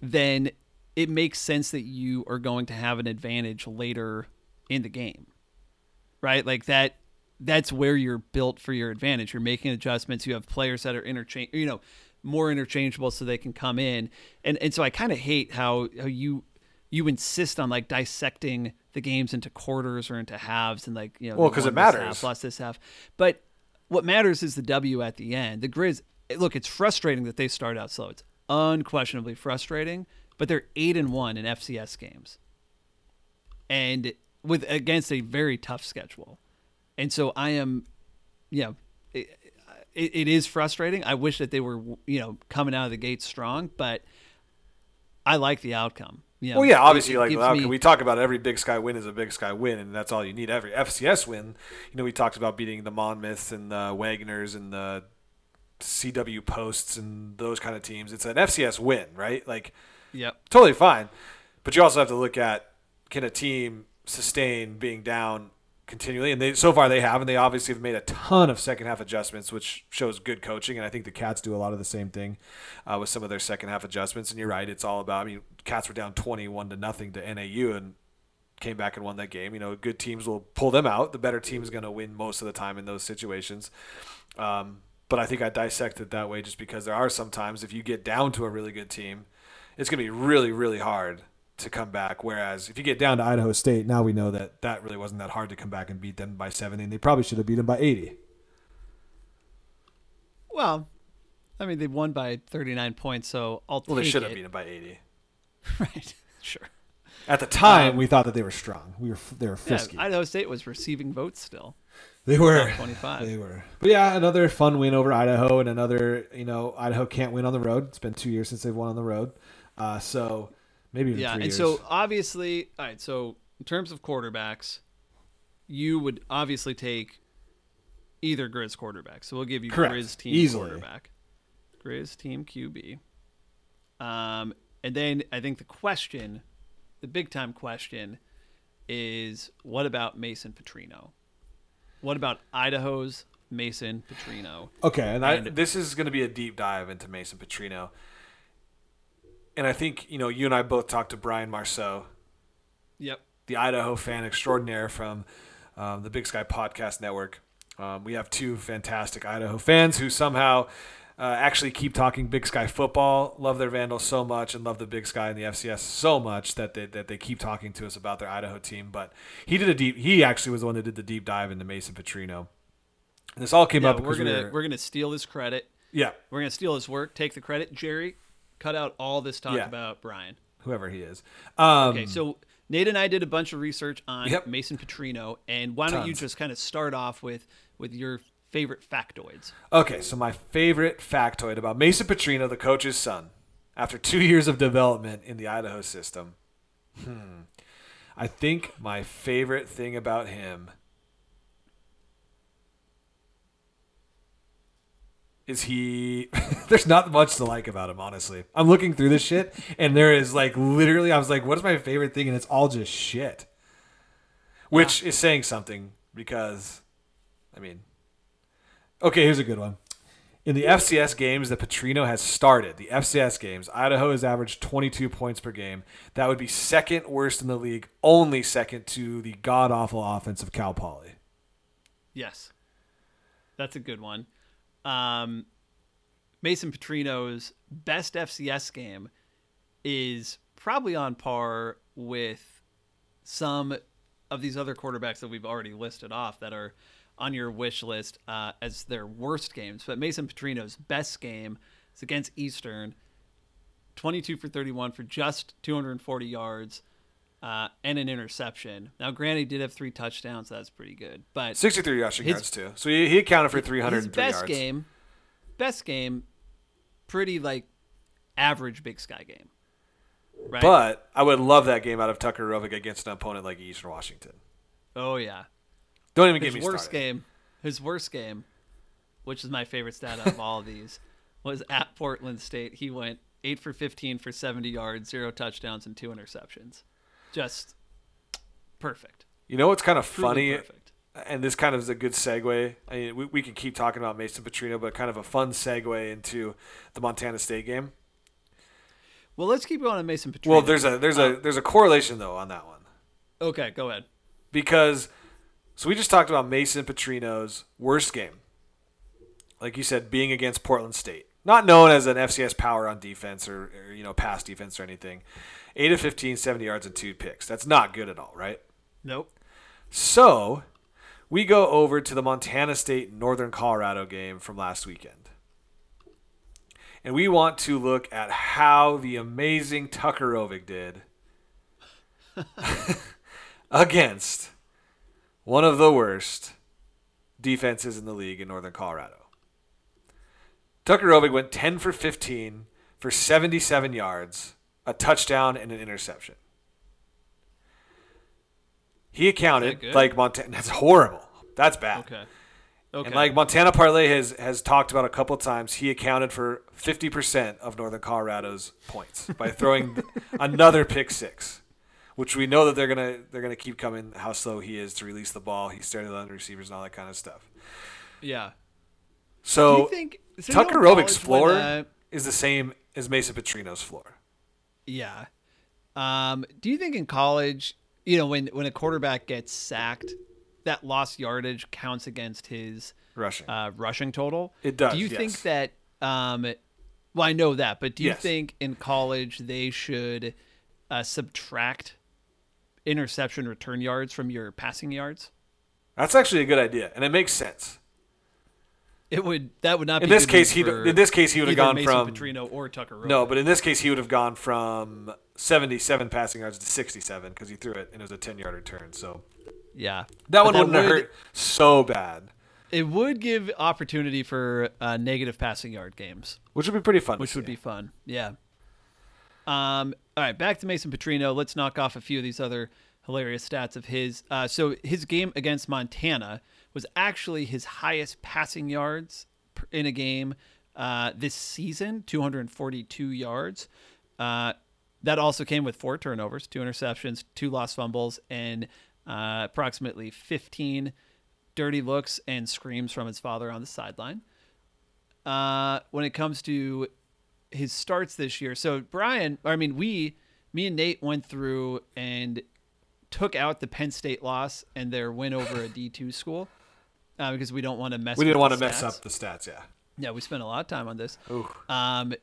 then it makes sense that you are going to have an advantage later in the game, right? Like that. That's where you're built for your advantage. You're making adjustments. You have players that are interchange. You know, more interchangeable so they can come in. And and so I kind of hate how how you you insist on like dissecting the games into quarters or into halves and like you know Well, because it matters. half, lost this half. But what matters is the W at the end. The Grizz look, it's frustrating that they start out slow. It's unquestionably frustrating, but they're eight and one in FCS games, and with against a very tough schedule. And so I am, know, it, it, it is frustrating. I wish that they were, you know, coming out of the gate strong, but I like the outcome. Know, Well, yeah, obviously, like me- we talk about every Big Sky win is a Big Sky win, and that's all you need. Every FCS win, you know, we talked about beating the Monmouths and the Wagners and the CW Posts and those kind of teams. It's an FCS win, right? Like, Yep. totally fine. But you also have to look at can a team sustain being down continually? And they so far they have, and they obviously have made a ton of second half adjustments, which shows good coaching. And I think the Cats do a lot of the same thing uh, with some of their second half adjustments. And you're right, it's all about. I mean, Cats were down twenty one to nothing to NAU and came back and won that game. You know, good teams will pull them out. The better team is going to win most of the time in those situations. Um, but I think I dissect it that way just because there are sometimes if you get down to a really good team, it's going to be really, really hard to come back. Whereas if you get down to Idaho State, now we know that that really wasn't that hard to come back and beat them by 70. And they probably should have beat them by 80. Well, I mean, they won by 39 points, so I'll well, they should have it. beaten by 80. [laughs] right. Sure. At the Time time, we thought that they were strong. We were they were Yeah. Idaho State was receiving votes still. they were 25. They were. But yeah, another fun win over Idaho, and another you know Idaho can't win on the road. It's been two years since they've won on the road, uh, so maybe even Yeah, three and years. so obviously, all right. So in terms of quarterbacks, you would obviously take either Grizz quarterback. So we'll give you Correct. Grizz team Easily. quarterback, Grizz team QB. Um, and then I think the question, the big time question, is what about Mason Petrino? What about Idaho's Mason Petrino? Okay, and I, And- this is going to be a deep dive into Mason Petrino. And I think, you know, you and I both talked to Brian Marceau, Yep. the Idaho fan extraordinaire from um, the Big Sky Podcast Network. Um, we have two fantastic Idaho fans who somehow uh, actually keep talking Big Sky football, love their Vandals so much, and love the Big Sky and the FCS so much that they, that they keep talking to us about their Idaho team. But he did a deep. He actually was the one that did the deep dive into Mason Petrino. And this all came Yeah, up we're gonna we were, we're gonna steal his credit. yeah, We're gonna steal his work, take the credit. Jerry, cut out all this talk Yeah. about Brian. whoever he is. Um, Okay, so Nate and I did a bunch of research on Yep. Mason Petrino, and why don't you just kind of start off with with your favorite factoids? Okay, so my favorite factoid about Mason Petrino, the coach's son, after two years of development in the Idaho system, hmm, I think my favorite thing about him is he. [laughs] there's not much to like about him, honestly. I'm looking through this shit, and there is like literally, I was like, what is my favorite thing? And it's all just shit. Which is saying something because, I mean, Okay, here's a good one. In the FCS games that Petrino has started, the FCS games, Idaho has averaged 22 points per game. That would be second worst in the league, only second to the god awful offense of Cal Poly. Yes, that's a good one. Um, Mason Petrino's best FCS game is probably on par with some of these other quarterbacks that we've already listed off that are on your wish list uh, as their worst games. But Mason Petrino's best game is against Eastern, 22 for 31 for just 240 yards uh, and an interception. Now, granted, he did have three touchdowns. So that's pretty good. But 63 rushing His- yards, too. So he, he accounted for his 303 best yards. game, best game, pretty like average Big Sky game. Right. But I would love that game out of Tucker Rovig against an opponent like Eastern Washington. oh yeah, Don't even his get me worst started. game, his worst game, which is my favorite stat out of all of these, [laughs] was at Portland State. He went eight for fifteen for seventy yards, zero touchdowns, and two interceptions. Just perfect. You know what's kind of Truly funny? perfect. and this kind of is a good segue. I mean, we, we can keep talking about Mason Petrino, but kind of a fun segue into the Montana State game. Well, let's keep going on Mason Petrino. Well, there's a there's a there's a correlation though on that one okay. Go ahead. because so we just talked about Mason Petrino's worst game, like you said, being against Portland State. Not known as an FCS power on defense or, or you know pass defense or anything. 8 of 15, 70 yards and two picks. That's not good at all, right? Nope. So we go over to the Montana State Northern Colorado game from last weekend. And we want to look at how the amazing Tucker Rovig did [laughs] against one of the worst defenses in the league in Northern Colorado. Tucker Rovig went 10 for 15 for 77 yards, a touchdown, and an interception. He accounted like Montana. [laughs] That's horrible. That's bad. Okay. Okay. And like Montana Parlay has has talked about a couple of times, he accounted for 50% of Northern Colorado's points by throwing [laughs] another pick six, which we know that they're gonna they're gonna keep coming. How slow he is to release the ball, he's staring at the receivers and all that kind of stuff. yeah. So Do you think Tucker in floor when, uh, is the same as Mason Petrino's floor. Yeah. Um, do you think in college, you know, when when a quarterback gets sacked, that lost yardage counts against his Rushing. uh, rushing total? It does, Do you yes. think that? Um, well, I know that, but do you Yes. think in college they should uh, subtract interception return yards from your passing yards? That's actually a good idea, and it makes sense. It would that would not In be this case, he in this case he would have gone Mason from Petrino or Tucker. No, but in this case he would have gone from 77 passing yards to 67 because he threw it and it was a 10 yard return. So yeah, that one wouldn't have hurt so bad, It would give opportunity for uh, negative passing yard games. which would be pretty fun. which would be fun. Yeah. Um. All right, back to Mason Petrino. Let's knock off a few of these other hilarious stats of his. Uh, so his game against Montana was actually his highest passing yards in a game uh, this season, 242 yards. Uh, that also came with four turnovers, two interceptions, two lost fumbles, and uh, approximately 15 dirty looks and screams from his father on the sideline. Uh, when it comes to his starts this year. So Brian, I mean, we, me and Nate went through and took out the Penn State loss and their win over a D two school uh, because we don't want to mess. We didn't want to mess up the stats. Yeah. Yeah, we spent a lot of time on this. Ooh. Um,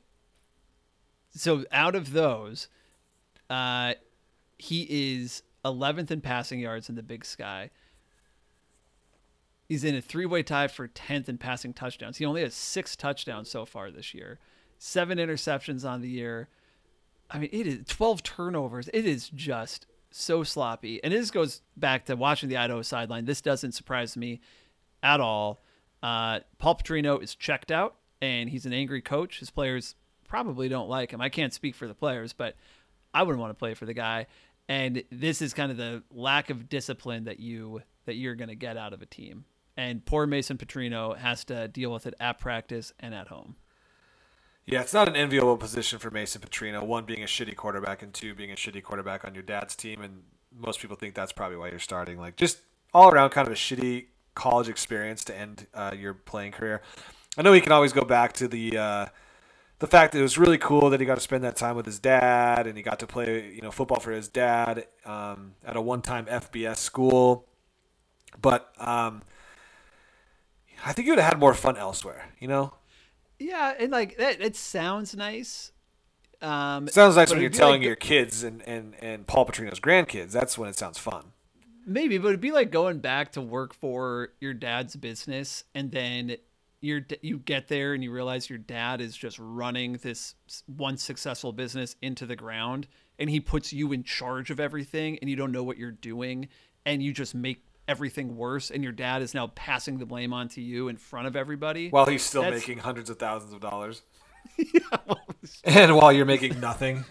so out of those, uh, he is 11th in passing yards in the Big Sky. He's in a three-way tie for 10th in passing touchdowns. He only has six touchdowns so far this year, seven interceptions on the year. I mean, it is 12 turnovers. It is just so sloppy. And this goes back to watching the Idaho sideline. This doesn't surprise me at all. Uh, Paul Petrino is checked out, and he's an angry coach. His players probably don't like him. I can't speak for the players, but I wouldn't want to play for the guy. And this is kind of the lack of discipline that you that you're going to get out of a team. And poor Mason Petrino has to deal with it at practice and at home. Yeah, it's not an enviable position for Mason Petrino. One being a shitty quarterback, and two being a shitty quarterback on your dad's team. And most people think that's probably why you're starting. Like just all around, kind of a shitty college experience to end uh, your playing career. I know he can always go back to the uh, the fact that it was really cool that he got to spend that time with his dad, and he got to play you know football for his dad um, at a one-time FBS school. But um, I think he would have had more fun elsewhere. You know, Yeah, and like that, it sounds nice. Um, sounds nice when you're telling like- your kids and, and, and Paul Petrino's grandkids. That's when it sounds fun. Maybe, but it'd be like going back to work for your dad's business, and then you're you get there and you realize your dad is just running this one successful business into the ground, and he puts you in charge of everything, and you don't know what you're doing, and you just make everything worse, and your dad is now passing the blame onto you in front of everybody. While he's still That's- making hundreds of thousands of dollars. [laughs] and while you're making nothing.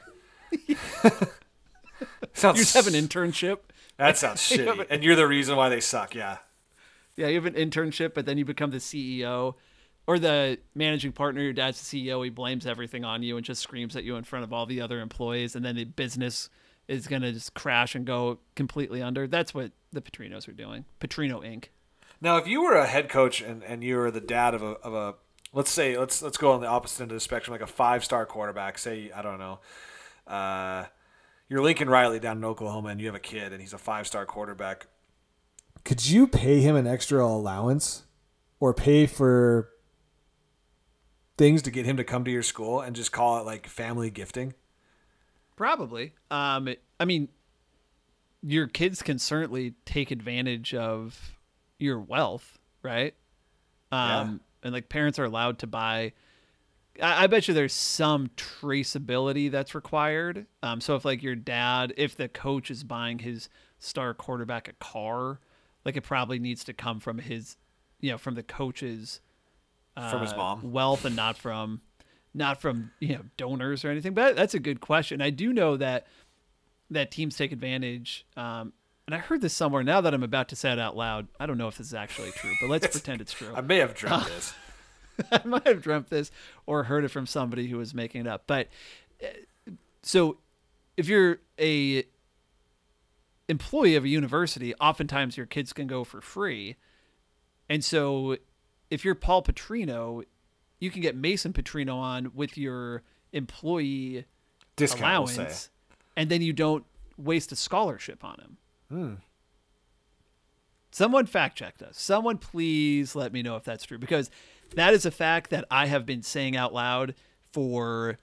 [laughs] [laughs] sounds you just have an internship. That sounds [laughs] shitty. And you're the reason why they suck, yeah. Yeah, you have an internship, but then you become the CEO or the managing partner. Your dad's the CEO. He blames everything on you and just screams at you in front of all the other employees, and then the business is gonna just crash and go completely under. That's what the Petrinos are doing. Petrino Inc. Now, if you were a head coach and, and you were the dad of a, of a let's say let's let's go on the opposite end of the spectrum, like a five star quarterback. Say I don't know, uh, you're Lincoln Riley down in Oklahoma, and you have a kid, and he's a five star quarterback. Could you pay him an extra allowance or pay for things to get him to come to your school and just call it like family gifting? Probably. Um, it- I mean, your kids can certainly take advantage of your wealth, right? Um, and like parents are allowed to buy. I, I bet you there's some traceability that's required. Um, so if like your dad, if the coach is buying his star quarterback a car, like it probably needs to come from his, you know, from the coach's From his uh, mom. wealth and not from not from you know donors or anything but that's a good question i do know that that teams take advantage um, and i heard this somewhere now that i'm about to say it out loud i don't know if this is actually true but let's [laughs] pretend it's true I may have dreamt this. [laughs] [laughs] I might have dreamt this or heard it from somebody who was making it up. But uh, so if you're a employee of a university, oftentimes your kids can go for free. And so if you're Paul Petrino, you can get Mason Petrino on with your employee Discount, we'll allowance say. and then you don't waste a scholarship on him. Hmm. Someone fact checked us. Someone please let me know if that's true because that is a fact that I have been saying out loud for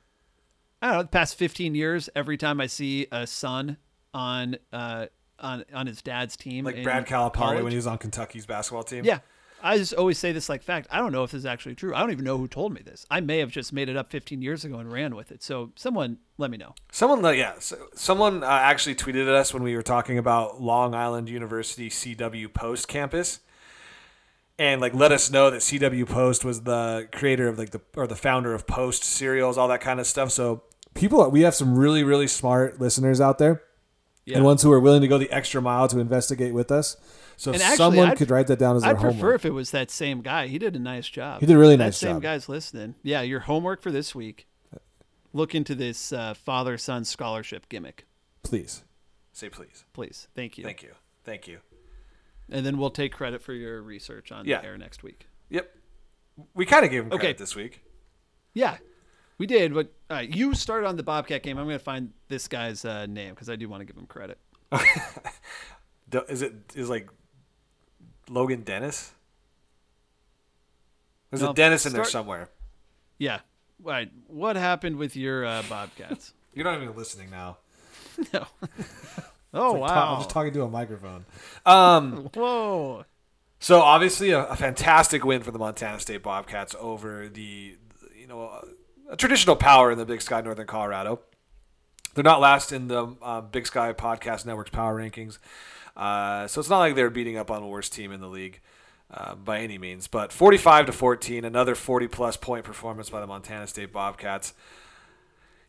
I don't know the past 15 years. Every time I see a son on uh on on his dad's team, Like Brad Calipari college. when he was on Kentucky's basketball team. Yeah. I just always say this like fact. I don't know if this is actually true. I don't even know who told me this. I may have just made it up 15 years ago and ran with it. So someone let me know. Someone, yeah, so, someone uh, actually tweeted at us when we were talking about Long Island University CW Post campus, and like let us know that CW Post was the creator of like the or the founder of Post cereals, all that kind of stuff. So People, we have some really, really smart listeners out there, Yeah. and ones who are willing to go the extra mile to investigate with us. So if actually, someone I'd- could write that down as their I'd prefer homework. if it was that same guy. He did a nice job. He did a really that nice same job. guy's listening. Yeah, your homework for this week. Look into this uh, father-son scholarship gimmick, Please. say please, please. Thank you. thank you, thank you. And then we'll take credit for your research on Yeah. the air next week. Yep, we kind of gave him credit Okay. this week. Yeah, we did. But all right, you start on the Bobcat game. I'm going to find this guy's uh, name because I do want to give him credit. [laughs] Is it is like Logan Dennis? There's No, a Dennis in there somewhere. Yeah. All right. What happened with your uh, Bobcats? [laughs] You're not even listening now. [laughs] no. Oh Like, ta- I'm just talking to a microphone. Um, [laughs] Whoa. So obviously a, a fantastic win for the Montana State Bobcats over the you know a, a traditional power in the Big Sky Northern Colorado. They're not last in the uh, Big Sky Podcast Network's power rankings, uh, so it's not like they're beating up on the worst team in the league uh, by any means. But 45 to 14, another 40 plus point performance by the Montana State Bobcats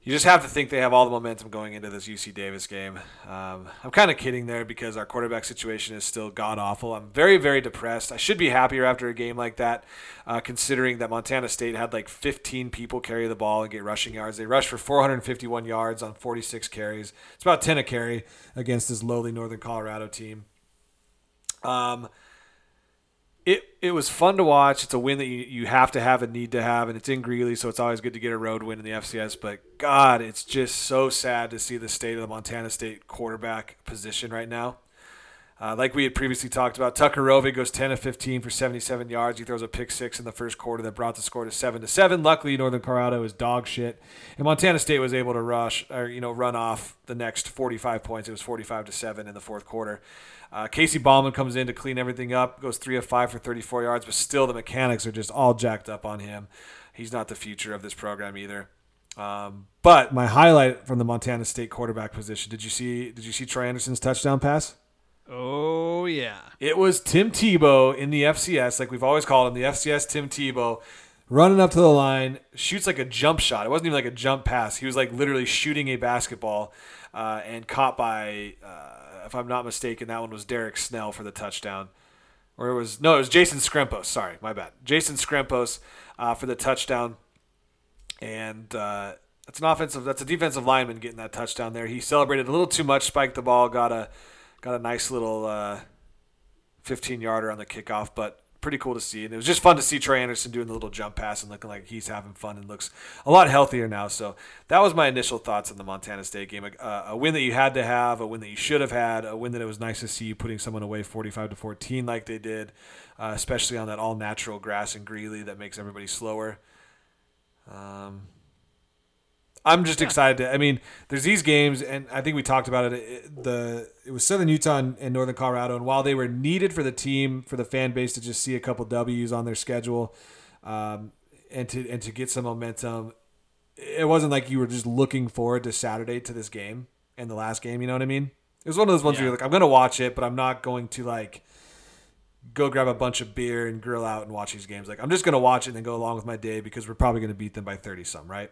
you just have to think they have all the momentum going into this UC Davis game. Um, I'm kind of kidding there because our quarterback situation is still god awful. I'm very, very depressed. I should be happier after a game like that, uh, considering that Montana State had like 15 people carry the ball and get rushing yards. They rushed for 451 yards on 46 carries. It's about 10 a carry against this lowly Northern Colorado team. Um, it it was fun to watch. It's a win that you, you have to have and need to have, and it's in Greeley, so it's always good to get a road win in the FCS. But God, it's just so sad to see the state of the Montana State quarterback position right now. Uh, like we had previously talked about, Tucker Rovig goes 10 of 15 for 77 yards. He throws a pick six in the first quarter that brought the score to seven to seven. Luckily, Northern Colorado is dog shit, and Montana State was able to rush or you know run off the next 45 points. It was 45 to seven in the fourth quarter. Uh, Casey Bauman comes in to clean everything up, goes three of five for 34 yards, but still the mechanics are just all jacked up on him. He's not the future of this program either. Um, but my highlight from the Montana State quarterback position did you see? Did you see Troy Andersen's touchdown pass? Oh yeah. It was Tim Tebow in the FCS, like we've always called him, the FCS Tim Tebow, running up to the line, shoots like a jump shot. It wasn't even like a jump pass. He was like literally shooting a basketball uh, and caught by, uh, if I'm not mistaken, that one was Derek Snell for the touchdown. Or it was, no, it was Jason Skrempos. Sorry, my bad. Jason Scrimpos uh, for the touchdown. And uh, that's an offensive, that's a defensive lineman getting that touchdown there. He celebrated a little too much, spiked the ball, got a, got a nice little uh, 15 yarder on the kickoff, but pretty cool to see. And it was just fun to see Troy Andersen doing the little jump pass and looking like he's having fun and looks a lot healthier now. So that was my initial thoughts on the Montana State game. A, a win that you had to have, a win that you should have had, a win that it was nice to see you putting someone away 45 to 14 like they did, uh, especially on that all natural grass in Greeley that makes everybody slower. Um, I'm just excited. To, I mean, there's these games, and I think we talked about it. it the it was Southern Utah and, and Northern Colorado, and while they were needed for the team, for the fan base to just see a couple W's on their schedule, um, and to and to get some momentum, it wasn't like you were just looking forward to Saturday to this game and the last game. You know what I mean? It was one of those ones Yeah. where you're like, I'm gonna watch it, but I'm not going to like go grab a bunch of beer and grill out and watch these games. Like I'm just gonna watch it and then go along with my day because we're probably gonna beat them by 30 some, right?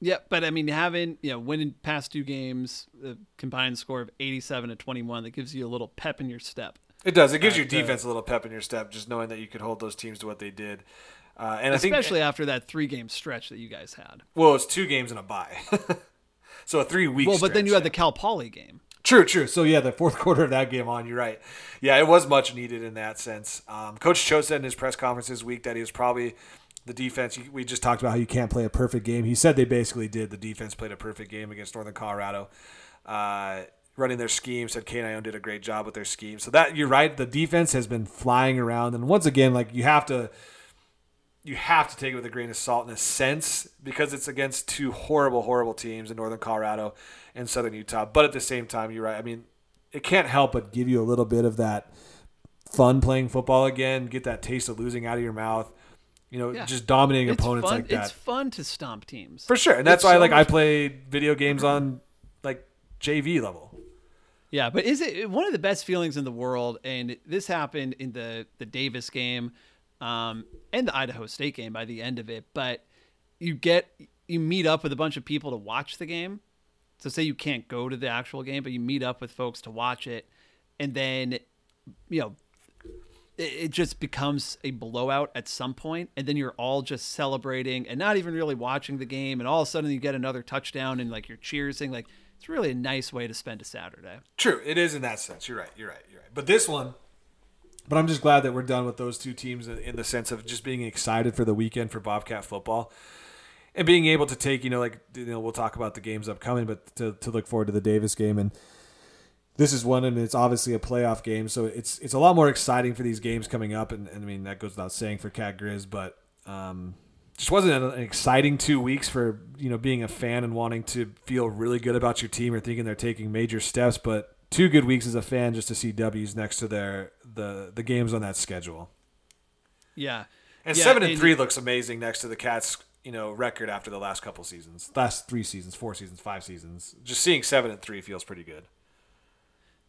Yeah, but I mean, having you know winning past two games, the combined score of eighty-seven to twenty-one, that gives you a little pep in your step. It does. It gives your uh, defense a little pep in your step, just knowing that you could hold those teams to what they did. Uh, and I think, Especially after that three-game stretch that you guys had. well, it's two games and a bye, [laughs] so a three week. Well, but then you had the Cal Poly game. True, true. So yeah, the fourth [laughs] quarter of that game on, you're right. Yeah, it was much needed in that sense. Um, Coach Choate said in his press conference this week that he was probably the defense. We just talked about how you can't play a perfect game. He said they basically did. The defense played a perfect game against Northern Colorado, uh, running their scheme. Said Kane Ioane did a great job with their scheme. So that you're right. The defense has been flying around, and once again, like you have to you have to take it with a grain of salt in a sense because it's against two horrible, horrible teams in Northern Colorado and Southern Utah. But at the same time, you're right. I mean, it can't help but give you a little bit of that fun playing football again, get that taste of losing out of your mouth. You know, Yeah. just dominating It's opponents fun. like that. It's fun to stomp teams. For sure. And that's it's why so like I play video games on like JV level. Yeah, but is it one of the best feelings in the world? And this happened in the the Davis game, um, and the Idaho State game by the end of it. But you get you meet up with a bunch of people to watch the game. So say you can't go to the actual game, but you meet up with folks to watch it, and then you know it just becomes a blowout at some point and then you're all just celebrating and not even really watching the game and all of a sudden you get another touchdown and like you're cheersing like it's really a nice way to spend a saturday True, it is in that sense. You're right. You're right. You're right. But this one, but I'm just glad that we're done with those two teams in, in the sense of just being excited for the weekend for Bobcat football and being able to take, you know, like you know, we'll talk about the games upcoming, but to, to look forward to the Davis game and this is one, and it's obviously a playoff game, so it's it's a lot more exciting for these games coming up, and, and I mean that goes without saying for Cat Grizz, but um, just wasn't an, an exciting two weeks for you know being a fan and wanting to feel really good about your team or thinking they're taking major steps, but two good weeks as a fan just to see W's next to their the the games on that schedule. yeah And Yeah, seven and and- three looks amazing next to the Cats, you know, record after the last couple seasons, last three seasons, four seasons, five seasons. Just seeing seven and three feels pretty good.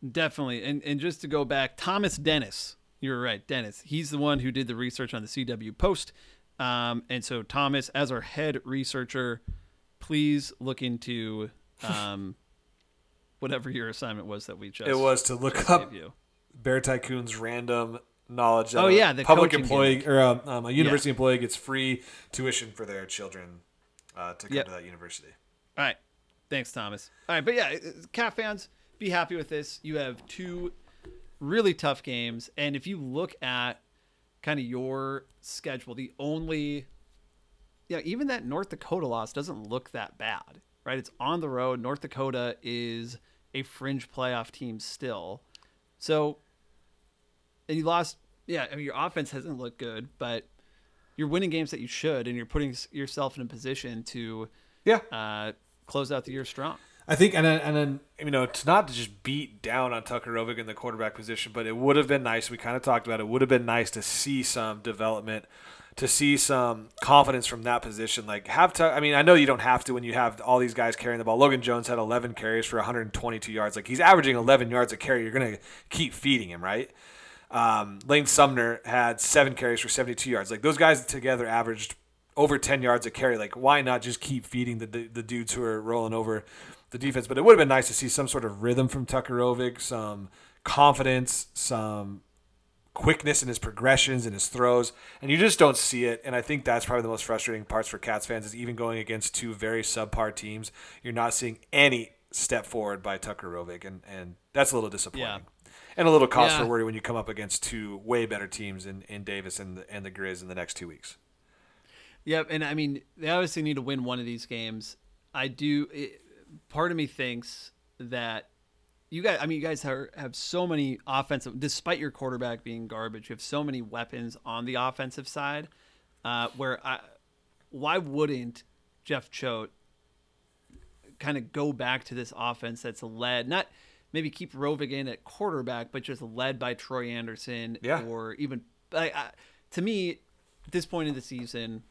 Definitely and and just to go back thomas dennis you're right dennis he's the one who did the research on the cw post um, and so thomas as our head researcher please look into um, [laughs] whatever your assignment was that we just It was to look up you. Bear Tycoon's random knowledge. Oh, yeah, the public employee gimmick. or um, um, a university employee gets free tuition for their children uh, to come Yep. to that university. All right. Thanks, Thomas. All right, but yeah, cat fans, be happy with this. You have two really tough games, and if you look at kind of your schedule, the only yeah, even that North Dakota loss doesn't look that bad, right? It's on the road. North Dakota is a fringe playoff team still. So and you lost yeah, I mean your offense hasn't looked good, but you're winning games that you should and you're putting yourself in a position to Yeah, uh, close out the year strong. I think, and then, and then you know, it's not to just beat down on Tucker Rovig in the quarterback position, but it would have been nice. We kind of talked about it. Would have been nice to see some development, to see some confidence from that position. Like have to. I mean, I know you don't have to when you have all these guys carrying the ball. Logan Jones had 11 carries for 122 yards. Like he's averaging 11 yards a carry. You're gonna keep feeding him, right? Um, Lane Sumner had seven carries for 72 yards. Like those guys together averaged over 10 yards a carry. Like why not just keep feeding the the, the dudes who are rolling over the defense? But it would have been nice to see some sort of rhythm from Tucker Rovig, some confidence, some quickness in his progressions and his throws, and you just don't see it. And I think that's probably the most frustrating parts for Cats fans is even going against two very subpar teams, you're not seeing any step forward by Tucker Rovig, and and that's a little disappointing. Yeah. And a little cause Yeah. for worry when you come up against two way better teams in, in Davis and the, and the Grizz in the next two weeks. Yep, and I mean they obviously need to win one of these games. I do. It, part of me thinks that you guys. I mean, you guys are, have so many offensive, despite your quarterback being garbage. You have so many weapons on the offensive side, uh, where I, why wouldn't Jeff Choate kind of go back to this offense that's led not maybe keep Rovig in at quarterback, but just led by Troy Andersen Yeah. or even like I, to me at this point in the season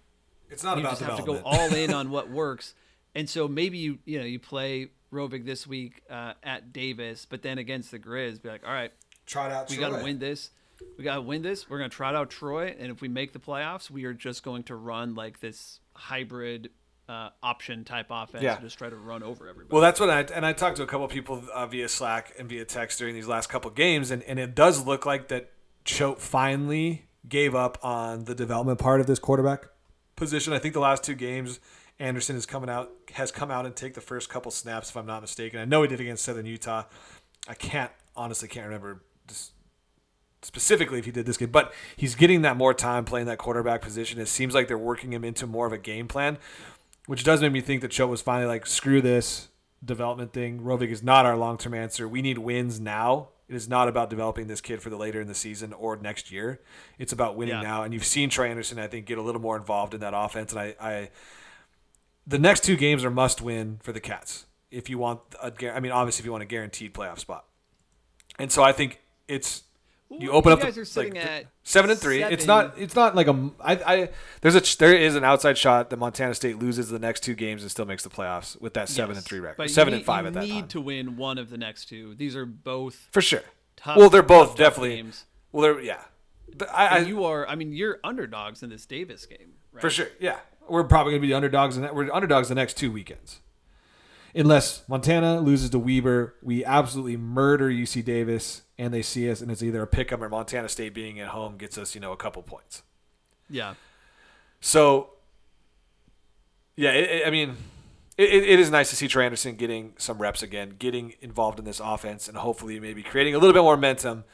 It's not you about just have to go all in [laughs] on what works. And so maybe you you know you play Rovig this week uh, at Davis, but then against the Grizz, be like, all right, Try it out. we got to win this. We got to win this. We're going to trot out Troy, and if we make the playoffs, we are just going to run like this hybrid uh, option type offense Yeah. and just try to run over everybody. Well, that's what I and I talked to a couple of people uh, via Slack and via text during these last couple of games, and, and it does look like that Choate finally gave up on the development part of this quarterback position. I think the last two games, Andersen is coming out has come out and take the first couple snaps, if I'm not mistaken. I know he did against Southern Utah. I can't honestly can't remember specifically if he did this game, but he's getting that more time playing that quarterback position. It seems like they're working him into more of a game plan, which does make me think that Choate was finally like, screw this development thing. Rovig is not our long term answer. We need wins now. It is not about developing this kid for the later in the season or next year. It's about winning Yeah. now. And you've seen Troy Andersen, I think, get a little more involved in that offense. And I, I the next two games are must win for the Cats if you want a, I mean, obviously if you want a guaranteed playoff spot. And so I think it's you open you up. guys the, are sitting like, at seven and three. It's not. It's not like a. I. I there's a. There is an outside shot that Montana State loses the next two games and still makes the playoffs with that seven and three record. Seven need- and five at that You need time. to win one of the next two. These are both for sure. tough. well, they're both tough definitely. games. Well, they're yeah. But I, I you are. I mean, you're underdogs in this Davis game. Right? for sure. Yeah, we're probably gonna be the underdogs. And we're underdogs the next two weekends. Unless Montana loses to Weber, we absolutely murder UC Davis, and they see us, and it's either a pick 'em or Montana State being at home gets us, you know, a couple points. Yeah. So, yeah, it, it- I mean, it, it- it is nice to see Troy Andersen getting some reps again, getting involved in this offense, and hopefully maybe creating a little bit more momentum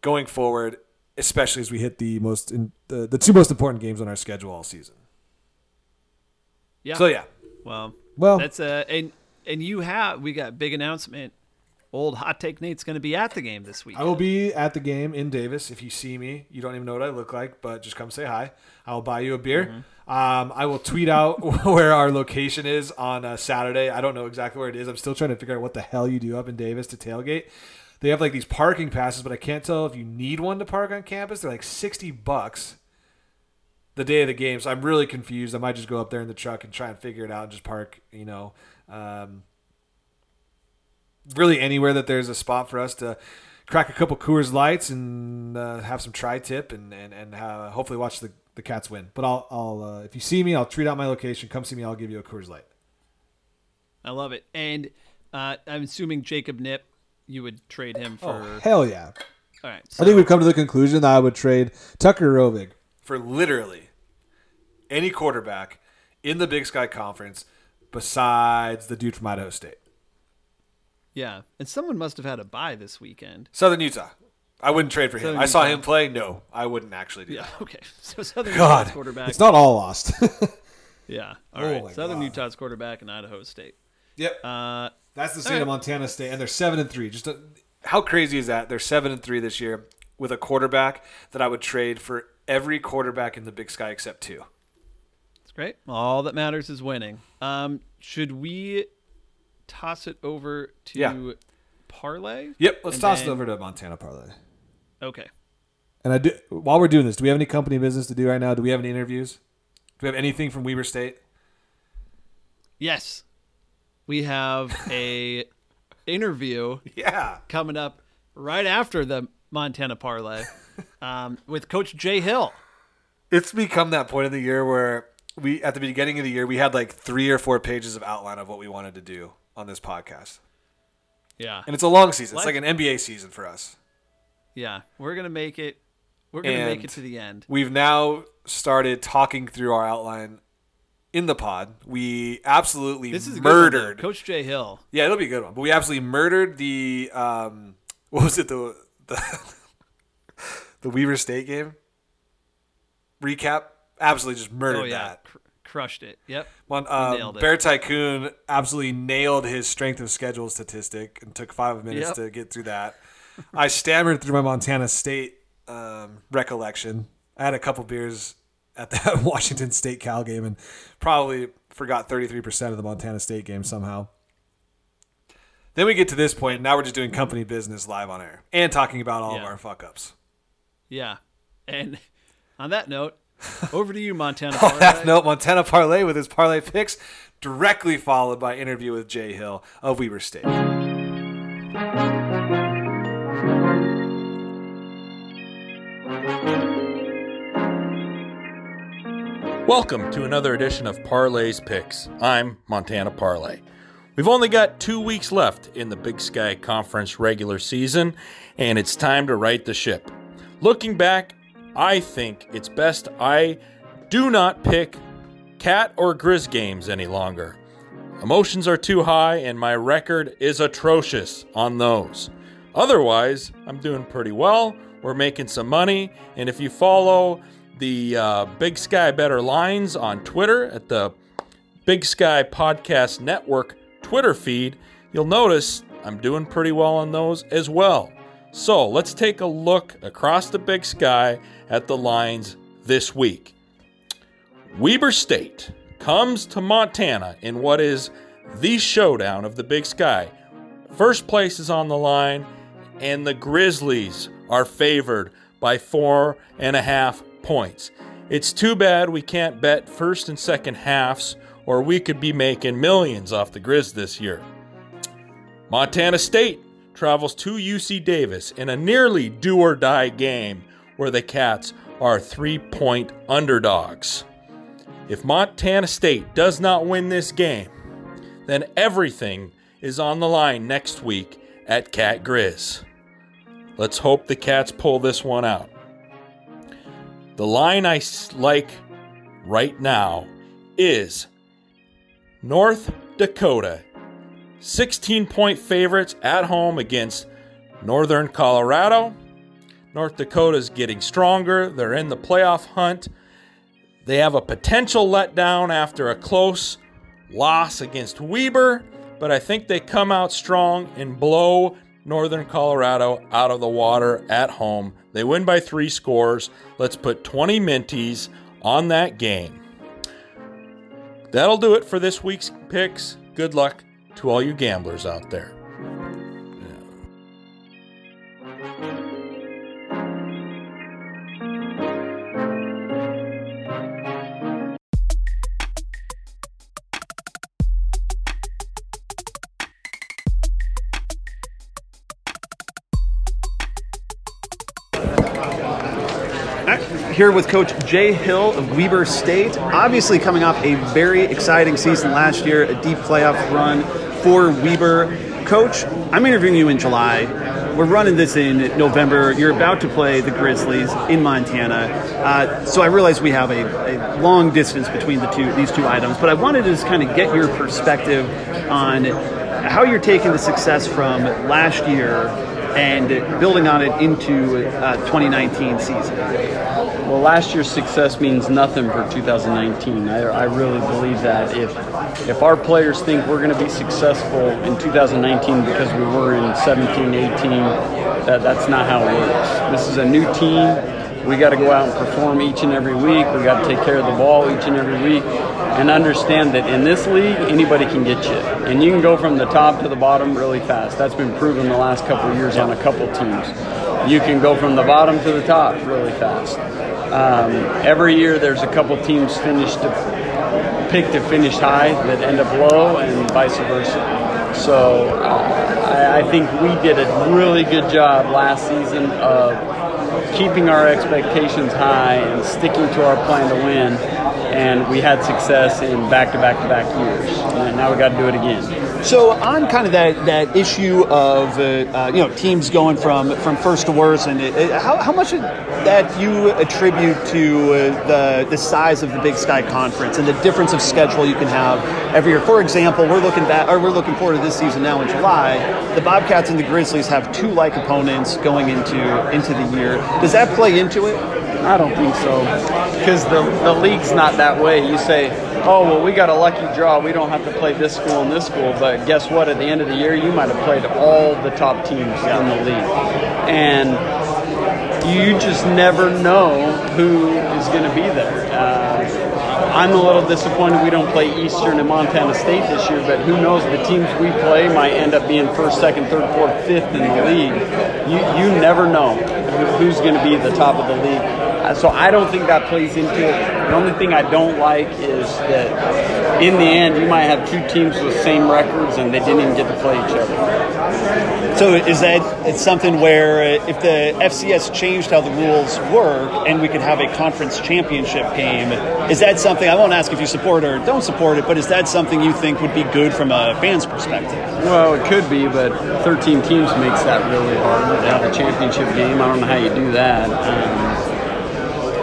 going forward, especially as we hit the most in, the the two most important games on our schedule all season. Yeah. So yeah, Well, Well- that's a and and you have we got big announcement. Old hot take Nate's going to be at the game this week. I will be at the game in Davis. If you see me, you don't even know what I look like, but just come say hi. I will buy you a beer. Um, I will tweet out [laughs] where our location is on uh, Saturday. I don't know exactly where it is. I'm still trying to figure out what the hell you do up in Davis to tailgate. They have like these parking passes, but I can't tell if you need one to park on campus. They're like 60 bucks the day of the game. So I'm really confused. I might just go up there in the truck and try and figure it out and just park, you know, um, really anywhere that there's a spot for us to crack a couple Coors Lights and uh, have some tri-tip and and and uh, hopefully watch the, the Cats win. But I'll I'll uh, if you see me, I'll tweet out my location. Come see me. I'll give you a Coors Light. I love it. And uh, I'm assuming Jacob Nip, you would trade him for. Oh hell yeah! all right. I think we've come to the conclusion that I would trade Tucker Rovig. For literally any quarterback in the Big Sky Conference besides the dude from Idaho State, yeah. And someone must have had a buy this weekend. Southern Utah. I wouldn't trade for him. Southern I saw Utah. him play. No, I wouldn't actually do Yeah. that. Okay. [laughs] So Southern God. Utah's quarterback. It's not all lost. [laughs] yeah. All Oh right. Southern God. Utah's quarterback in Idaho State. Yep. Uh, That's the state All of. Montana State, and they're seven and three. Just a, How crazy is that? They're seven and three this year with a quarterback that I would trade for every quarterback in the Big Sky except two. It's great. All that matters is winning. Um, should we toss it over to Yeah. parlay? Yep. Let's let's And toss then- it over to Montana parlay. Okay. And I do while we're doing this, do we have any company business to do right now? Do we have any interviews? Do we have anything from Weber State? Yes, we have a [laughs] interview Yeah. coming up right after the Montana parlay um, with Coach Jay Hill. It's become that point in the year where we, at the beginning of the year, we had like three or four pages of outline of what we wanted to do on this podcast. Yeah, And it's a long season. It's like an NBA season for us. yeah, we're gonna make it. We're gonna make it to the end. We've now started talking through our outline in the pod. We absolutely This is one, murdered. Coach Jay Hill. Yeah, it'll be a good one. But we absolutely murdered the um, [laughs] what was it the the the Weber State game recap. Absolutely just murdered Oh yeah, that. cr- crushed it. Yep. One, um, nailed it. Bear Tycoon absolutely nailed his strength of schedule statistic and took five minutes Yep. to get through that. I stammered through my Montana State um, recollection. I had a couple beers at that [laughs] Washington State Cal game and probably forgot 33% of the Montana State game somehow. Then we get to this point. Now we're just doing company business live on air and talking about all of our fuck ups. Yeah. And on that note, [laughs] over to you, Montana. On that Parlay. note, Montana Parlay with his parlay picks, directly followed by interview with Jay Hill of Weber State. Welcome to another edition of Parlay's Picks. I'm Montana Parlay. We've only got two weeks left in the Big Sky Conference regular season, and it's time to right the ship. Looking back, I think it's best I do not pick cat or grizz games any longer. Emotions are too high, and my record is atrocious on those. Otherwise, I'm doing pretty well. We're making some money, and if you follow the uh, Big Sky Better Lines on Twitter at the Big Sky Podcast Network Twitter feed, you'll notice I'm doing pretty well on those as well. So let's take a look across the Big Sky at the lines this week. Weber State comes to Montana in what is the showdown of the Big Sky. First place is on the line, and the Grizzlies are favored by four and a half points. It's too bad we can't bet first and second halves, or we could be making millions off the Grizz this year. Montana State travels to UC Davis in a nearly do or die game where the Cats are three point underdogs. If Montana State does not win this game, then everything is on the line next week at Cat Grizz. Let's hope the Cats pull this one out. The line I like right now is North Dakota, 16 point favorites at home against Northern Colorado. North Dakota's getting stronger. They're in the playoff hunt. They have a potential letdown after a close loss against Weber, but I think they come out strong and blow Northern Colorado out of the water at home. They win by three scores. Let's put 20 minties on that game. That'll do it for this week's picks. Good luck to all you gamblers out there. Here with Coach Jay Hill of Weber State. Obviously, coming off a very exciting season last year, a deep playoff run for Weber. Coach, I'm interviewing you in July. We're running this in November. You're about to play the Grizzlies in Montana. Uh, so I realize we have a, a long distance between the two these two items, but I wanted to just kind of get your perspective on how you're taking the success from last year and building on it into uh, 2019 season. Well, last year's success means nothing for 2019. I, I really believe that if if our players think we're going to be successful in 2019 because we were in 17, 18, that, that's not how it works. This is a new team. We got to go out and perform each and every week. We got to take care of the ball each and every week, and understand that in this league, anybody can get you, and you can go from the top to the bottom really fast. That's been proven the last couple years on a couple teams. You can go from the bottom to the top really fast. Um, every year, there's a couple teams finished to pick to finish high that end up low, and vice versa. So uh, I, I think we did a really good job last season of keeping our expectations high and sticking to our plan to win. And we had success in back-to-back-to-back years. And now we got to do it again. So on kind of that, that issue of uh, uh, you know teams going from, from first to worst, and it, it- how, how much of that you attribute to uh, the the size of the Big Sky Conference and the difference of schedule you can have every year? For example, we're looking back, or we're looking forward to this season now in July. The Bobcats and the Grizzlies have two like opponents going into into the year. Does that play into it? I don't think so, because the, the league's not that way. You say, oh, well, we got a lucky draw. We don't have to play this school and this school. But guess what? At the end of the year, you might have played all the top teams in the league. And you just never know who is going to be there. Uh, I'm a little disappointed we don't play Eastern and Montana State this year, but who knows? The teams we play might end up being first, second, third, fourth, fifth in the league. You, you never know who's going to be at the top of the league. Uh, so I don't think that plays into it. The only thing I don't like is that in the end, you might have two teams with the same records and they didn't even get to play each other. So is that it's something where if the FCS changed how the rules work and we could have a conference championship game, is that something I won't ask if you support or don't support it, but is that something you think would be good from a fan's perspective? Well, it could be, but 13 teams makes that really hard to have a championship game. I don't know how you do that. Um,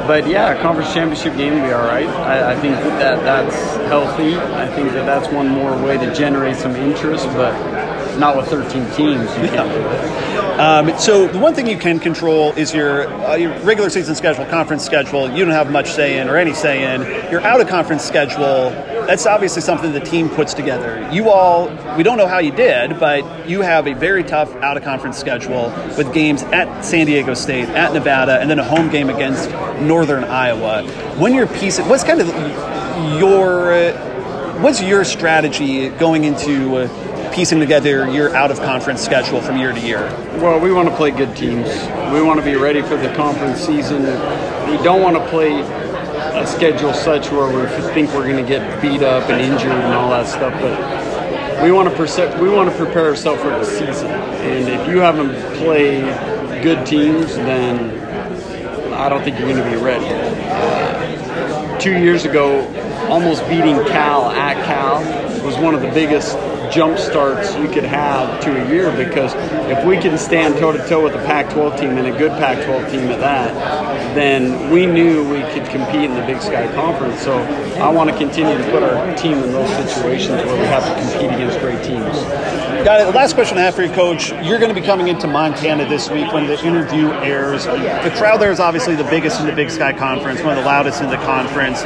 but yeah, conference championship game would be all right. I, I think that that's healthy. I think that that's one more way to generate some interest, but not with 13 teams. Um, so the one thing you can control is your, uh, your regular season schedule, conference schedule. You don't have much say in or any say in. Your out of conference schedule. That's obviously something the team puts together. You all, we don't know how you did, but you have a very tough out of conference schedule with games at San Diego State, at Nevada, and then a home game against Northern Iowa. When you're piecing, what's kind of your, uh, what's your strategy going into? Uh, piecing together your out of conference schedule from year to year? Well, we want to play good teams. We want to be ready for the conference season. We don't want to play a schedule such where we think we're going to get beat up and injured and all that stuff, but we want to we want to prepare ourselves for the season. And if you haven't played good teams, then I don't think you're going to be ready. Uh, two years ago, almost beating Cal at Cal was one of the biggest jump starts you could have to a year because if we can stand toe to toe with a Pac 12 team and a good Pac 12 team at that, then we knew we could compete in the Big Sky Conference. So I want to continue to put our team in those situations where we have to compete against great teams. Got it. Last question I have for you, Coach. You're going to be coming into Montana this week when the interview airs. The crowd there is obviously the biggest in the Big Sky Conference, one of the loudest in the conference.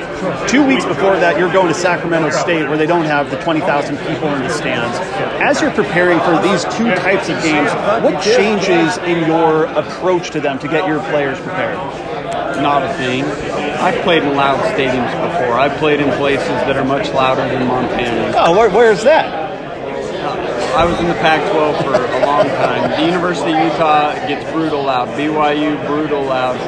Two weeks before that, you're going to Sacramento State where they don't have the 20,000 people in the stands. As you're preparing for these two types of games, what changes in your approach to them to get your players prepared? Not a thing. I've played in loud stadiums before. I've played in places that are much louder than Montana. Oh, where, where's that? I was in the Pac-12 for a long time. The University of Utah gets brutal loud. BYU brutal loud.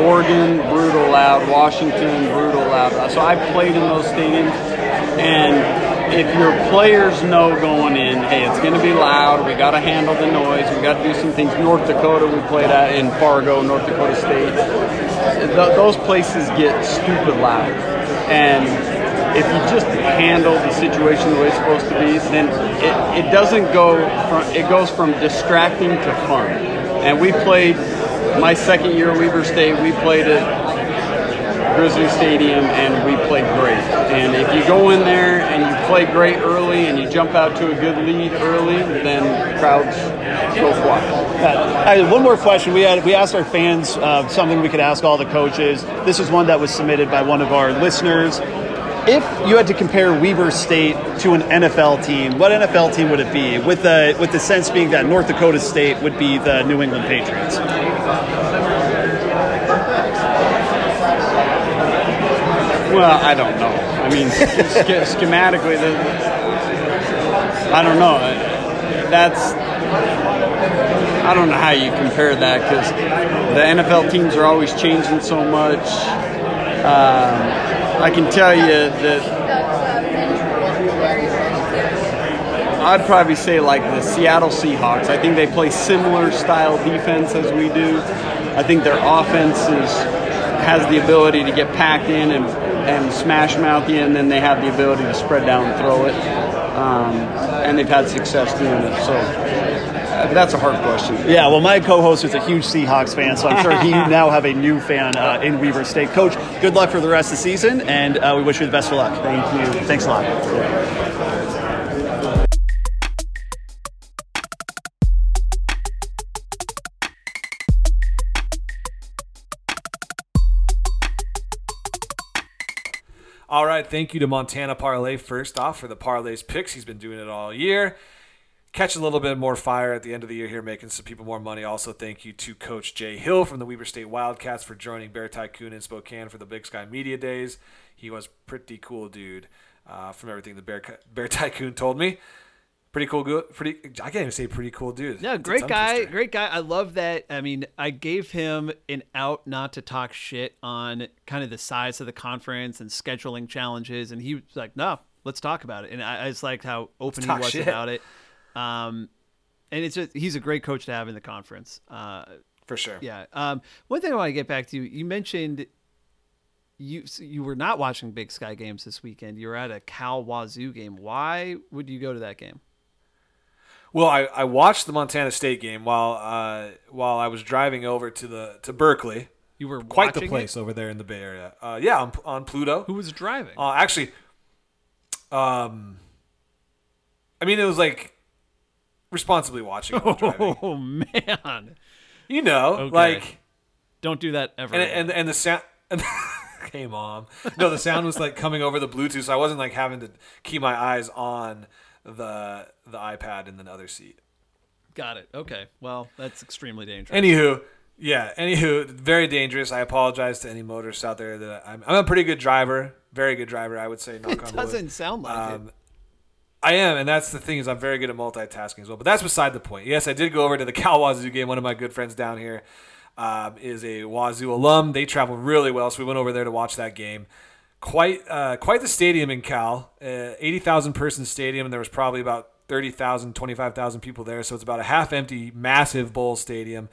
Oregon brutal loud. Washington brutal loud. Uh, so I've played in those stadiums, and if your players know going in, hey, it's going to be loud. We got to handle the noise. We got to do some things. North Dakota, we played at in Fargo, North Dakota State. Th- those places get stupid loud, and if you just handle the situation the way it's supposed to be, then it, it doesn't go from it goes from distracting to fun. And we played my second year at Weber State. We played at Grizzly Stadium, and we played great. And if you go in there and you play great early, and you jump out to a good lead early, then crowds go quiet. Uh, one more question. We had we asked our fans uh, something we could ask all the coaches. This is one that was submitted by one of our listeners. If you had to compare Weber State to an NFL team, what NFL team would it be? With the with the sense being that North Dakota State would be the New England Patriots. Well, I don't know. I mean, sch- [laughs] schematically, the, I don't know. That's I don't know how you compare that because the NFL teams are always changing so much. Um, I can tell you that I'd probably say like the Seattle Seahawks. I think they play similar style defense as we do. I think their offense is, has the ability to get packed in and, and smash mouth you, and then they have the ability to spread down and throw it. Um, and they've had success doing it. So uh, that's a hard question. Yeah, well, my co-host is a huge Seahawks fan, so I'm sure he [laughs] now have a new fan uh, in Weber State. Coach, good luck for the rest of the season, and uh, we wish you the best of luck. Thank you. Thanks a lot. All right, thank you to Montana Parlay first off for the parlays picks. He's been doing it all year. Catch a little bit more fire at the end of the year here, making some people more money. Also, thank you to Coach Jay Hill from the Weber State Wildcats for joining Bear Tycoon in Spokane for the Big Sky Media Days. He was pretty cool dude uh, from everything the Bear [laughs] Bear Tycoon told me. Pretty cool, good. Pretty. I can't even say pretty cool dude. Yeah, great guy. Great guy. I love that. I mean, I gave him an out not to talk shit on kind of the size of the conference and scheduling challenges, and he was like, "No, let's talk about it." And I, I just liked how open he was shit. about it. Um, and it's just, he's a great coach to have in the conference. Uh, for sure. yeah. Um, one thing I want to get back to, you You mentioned you you were not watching Big Sky games this weekend. You were at a Cal Wazoo game. Why would you go to that game? Well, I, I watched the Montana State game while uh, while I was driving over to the to Berkeley. You were Quite the watching it? place over there in the Bay Area. Uh, yeah, on, on Pluto. Who was driving? Uh, actually, um, I mean, it was like responsibly watching. [laughs] oh man. You know, Okay. like Don't do that ever. and and and the sound. [laughs] hey, mom. No, the sound was like coming over the Bluetooth, so I wasn't like having to keep my eyes on the the iPad in the other seat. Got it. Okay. Well, that's extremely dangerous. Anywho, yeah. Anywho, very dangerous. I apologize to any motorists out there that I'm. I'm a pretty good driver, very good driver. I would say. Knock it on wood. doesn't sound like Um, I am, and that's the thing is I'm very good at multitasking as well. But that's beside the point. Yes, I did go over to the [laughs] Cal Wazoo game. One of my good friends down here um, is a Wazoo alum. They travel really well, so we went over there to watch that game. Quite, uh, quite the stadium in Cal. Uh, Eighty thousand person stadium, and there was probably about 30,000, 25,000 people there. So it's about a half empty, massive bowl stadium.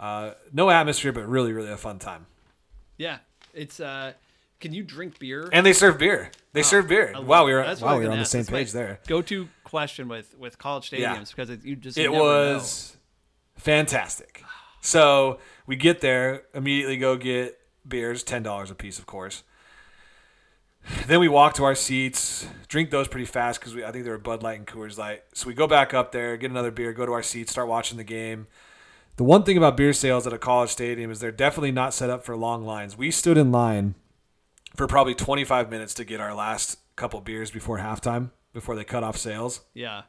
Uh, no atmosphere, but really, really a fun time. Yeah. It's uh can you drink beer? And they serve beer. They oh, serve beer. Wow, we were That's wow, we were on the same That's page there. Go-to question with with college stadiums Yeah. because it, you just it never know. was fantastic. So we get there, immediately go get beers, ten dollars a piece, of course. Then we walk to our seats, drink those pretty fast because I think they were Bud Light and Coors Light. So we go back up there, get another beer, go to our seats, start watching the game. The one thing about beer sales at a college stadium is they're definitely not set up for long lines. We stood in line for probably 25 minutes to get our last couple beers before halftime, before they cut off sales. Yeah.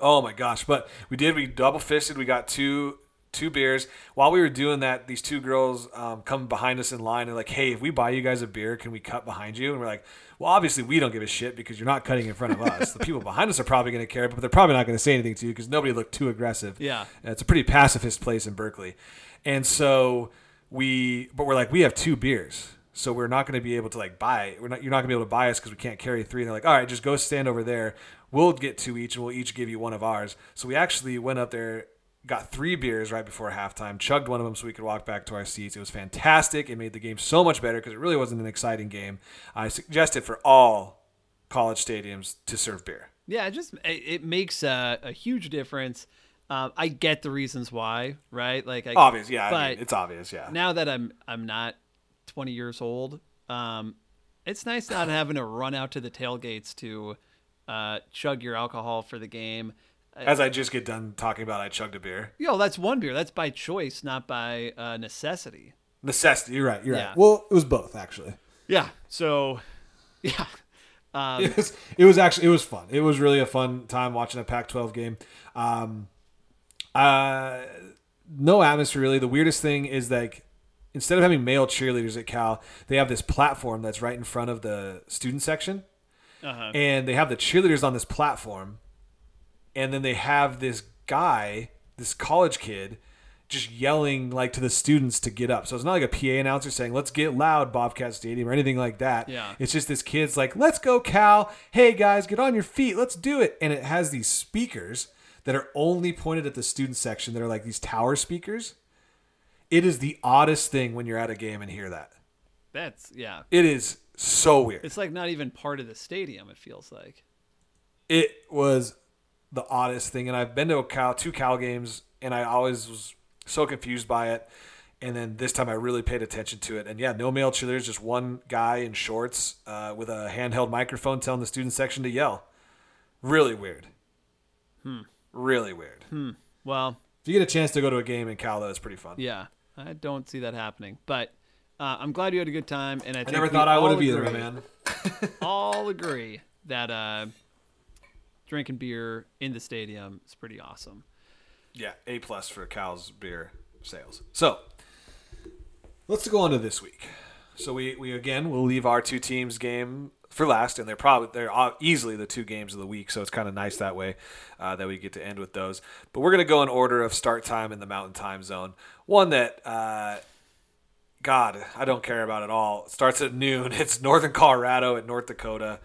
Oh my gosh! But we did. We double fisted. We got two two beers. While we were doing that, these two girls um, come behind us in line and like, "Hey, if we buy you guys a beer, can we cut behind you?" And we're like, "Well, obviously we don't give a shit because you're not cutting in front of us. the people behind us are probably going to care, but they're probably not going to say anything to you because nobody looked too aggressive. Yeah. And it's a pretty pacifist place in Berkeley, and so we. But we're like, we have two beers. So we're not going to be able to like buy. We're not. You're not going to be able to buy us because we can't carry three. And they're like, all right, just go stand over there. We'll get two each, and we'll each give you one of ours. So we actually went up there, got three beers right before halftime, chugged one of them so we could walk back to our seats. It was fantastic. It made the game so much better because it really wasn't an exciting game. I suggest it for all college stadiums to serve beer. Yeah, it just it, it makes a, a huge difference. Um, I get the reasons why, right? Like, I, Obvious, yeah. I mean, it's obvious, yeah. now that I'm I'm not 20 years old, um, it's nice not [laughs] having to run out to the tailgates to uh, chug your alcohol for the game. As I just get done talking about, I chugged a beer. Yo, that's one beer. That's by choice, not by uh, necessity. Necessity. You're right. You're Yeah. right. Well, it was both actually. Yeah. So, [laughs] yeah. Um, it was it was actually it was fun. It was really a fun time watching a Pac-12 game. Um, uh, no atmosphere really. The weirdest thing is like instead of having male cheerleaders at Cal, they have this platform that's right in front of the student section, uh-huh. and they have the cheerleaders on this platform, and then they have this guy, this college kid. Just yelling like to the students to get up. So it's not like a PA announcer saying, let's get loud, Bobcat Stadium, or anything like that. Yeah. It's just this kid's like, let's go, Cal. Hey, guys, get on your feet. Let's do it. And it has these speakers that are only pointed at the student section that are like these tower speakers. It is the oddest thing when you're at a game and hear that. that's yeah. It is so weird. It's like not even part of the stadium. It feels like. It was the oddest thing. And I've been to a Cal, two Cal games, and I always was so confused by it. And then this time I really paid attention to it. And yeah, no male cheerleaders, just one guy in shorts uh, with a handheld microphone telling the student section to yell. Really weird. Hmm. Really weird. Hmm. Well, If you get a chance to go to a game in Cal, though, it's pretty fun. yeah. I don't see that happening, but uh, I'm glad you had a good time, and I, I never thought I would have either, man. [laughs] [laughs] all agree that uh, drinking beer in the stadium is pretty awesome. Yeah, A plus for Cal's beer sales. So let's go on to this week. So we, we again we'll leave our two teams game for last, and they're probably they're easily the two games of the week. So it's kind of nice that way uh, that we get to end with those. But we're gonna go in order of start time in the Mountain Time Zone. One that. Uh, God, I don't care about at all. It starts at noon. [laughs] It's Northern Colorado at North Dakota.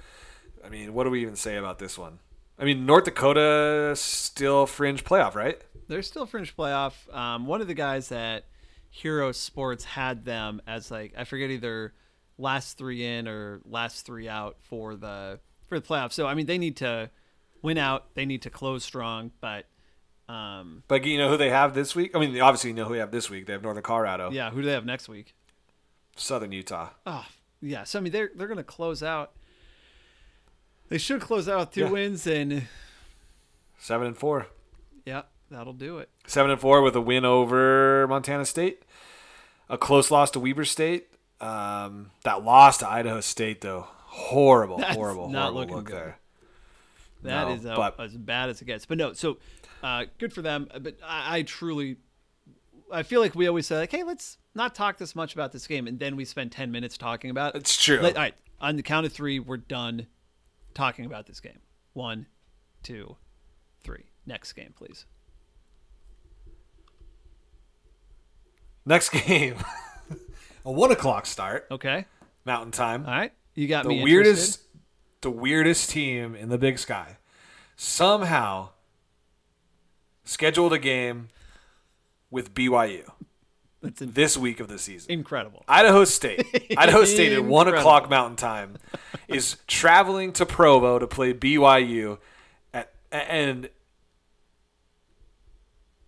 I mean, what do we even say about this one? I mean, North Dakota still fringe playoff, right? They're still fringe playoff. Um, one of the guys at Hero Sports had them as like I forget either last three in or last three out for the for the playoffs. So I mean they need to win out. They need to close strong, but um, But you know who they have this week? I mean, obviously you know who they have this week. They have Northern Colorado, yeah, who do they have next week? Southern Utah. Oh, yeah. So I mean they're they're gonna close out. They should close out with two Yeah. wins, and Seven and four. yeah, that'll do it. Seven and four with a win over Montana State. A close loss to Weber State. Um, that loss to Idaho State though, horrible, That's horrible, not horrible looking look good. there. That No, is uh, but- as bad as it gets. But no, so uh, good for them. But I, I truly, I feel like we always say like, hey, let's not talk this much about this game, and then we spend ten minutes talking about. it. It's true. Let- all right, on the count of three, we're done talking about this game. One, two, three. Next game, please. Next [laughs] game, a one o'clock start, Okay. Mountain Time. All right. You got the me weirdest, interested. the weirdest team in the Big Sky somehow scheduled a game with BYU That's in- this week of the season. incredible. Idaho State. [laughs] Idaho State at one o'clock Mountain Time [laughs] is traveling to Provo to play BYU, at, and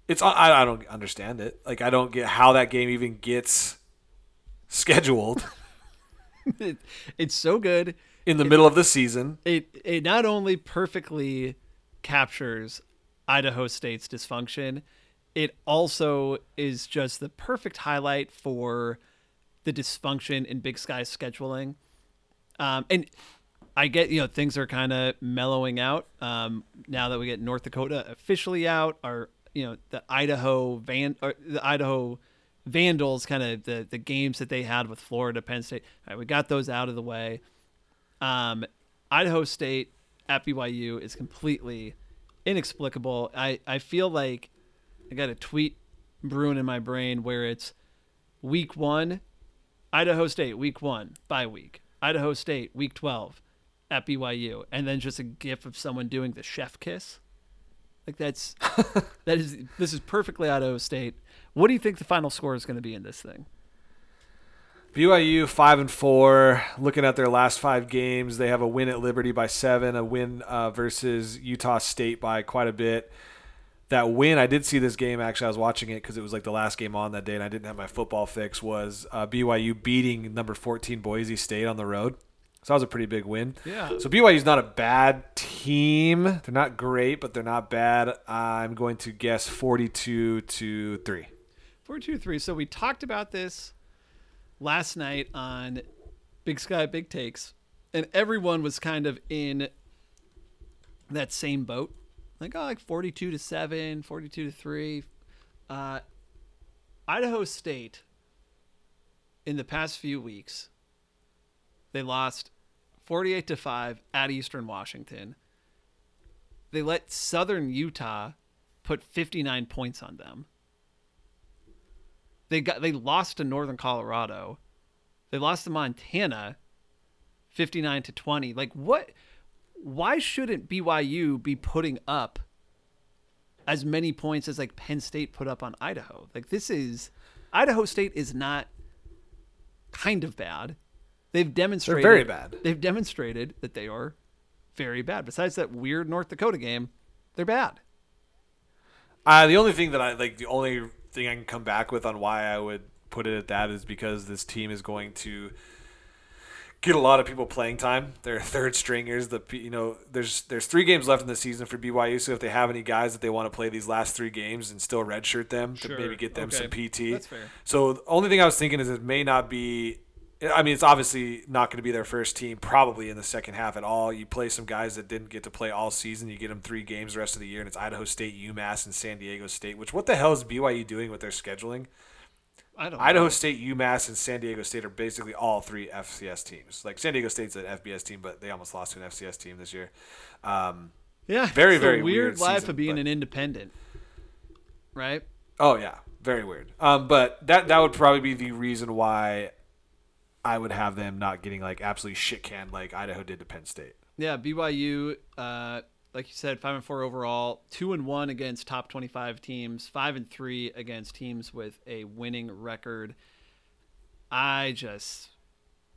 it's I, I don't understand it. Like I don't get how that game even gets scheduled It, [laughs] it's so good. in the middle of the season. it it not only perfectly captures Idaho State's dysfunction, it also is just the perfect highlight for the dysfunction in Big Sky scheduling. Um, and I get you know things are kind of mellowing out um, now that we get North Dakota officially out. Or you know the Idaho Van or the Idaho Vandals kind of the the games that they had with Florida, Penn State. All right, we got those out of the way. Um, Idaho State at BYU is completely inexplicable. I, I feel like I got a tweet brewing in my brain where it's week one, Idaho State, week one, bye week. Idaho State, week 12 at BYU. And then just a gif of someone doing the chef kiss. Like that's, [laughs] that is, this is perfectly Idaho State. What do you think the final score is going to be in this thing? BYU five and four. Looking at their last five games, they have a win at Liberty by seven, a win uh, versus Utah State by quite a bit. That win, I did see this game actually. I was watching it because it was like the last game on that day, and I didn't have my football fix. Was uh, BYU beating number fourteen Boise State on the road? So that was a pretty big win. Yeah. So BYU's not a bad team. They're not great, but they're not bad. I'm going to guess forty-two to three. Four two three. So we talked about this last night on Big Sky Big Takes, and everyone was kind of in that same boat. Like, oh, like 42 to 7, 42 to 3. Uh, Idaho State, in the past few weeks, they lost 48 to 5 at Eastern Washington. They let Southern Utah put 59 points on them. They got they lost to Northern Colorado. They lost to Montana 59 to 20. Like what why shouldn't BYU be putting up as many points as like Penn State put up on Idaho? Like this is Idaho State is not kind of bad. They've demonstrated They're very bad. They've demonstrated that they are very bad. Besides that weird North Dakota game, they're bad. Uh, the only thing that I like, the only thing I can come back with on why I would put it at that is because this team is going to get a lot of people playing time. They're [laughs] third stringers. The you know there's there's three games left in the season for BYU. So if they have any guys that they want to play these last three games and still redshirt them Sure. to maybe get them Okay. some PT. That's fair. So the only thing I was thinking is it may not be I mean, it's obviously not going to be their first team probably in the second half at all. You play some guys that didn't get to play all season. You get them three games the rest of the year, and it's Idaho State, UMass, and San Diego State. Which what the hell is BYU doing with their scheduling? I don't. Idaho know. State, UMass, and San Diego State are basically all three FCS teams. Like San Diego State's an FBS team, but they almost lost to an FCS team this year. Um, Yeah, Very, very weird, weird life season, of being but- an independent, right? Oh yeah, very weird. Um, but that that would probably be the reason why I would have them not getting like absolutely shit canned like Idaho did to Penn State. Yeah, BYU, uh, like you said, five and four overall, two and one against top twenty-five teams, five and three against teams with a winning record. I just,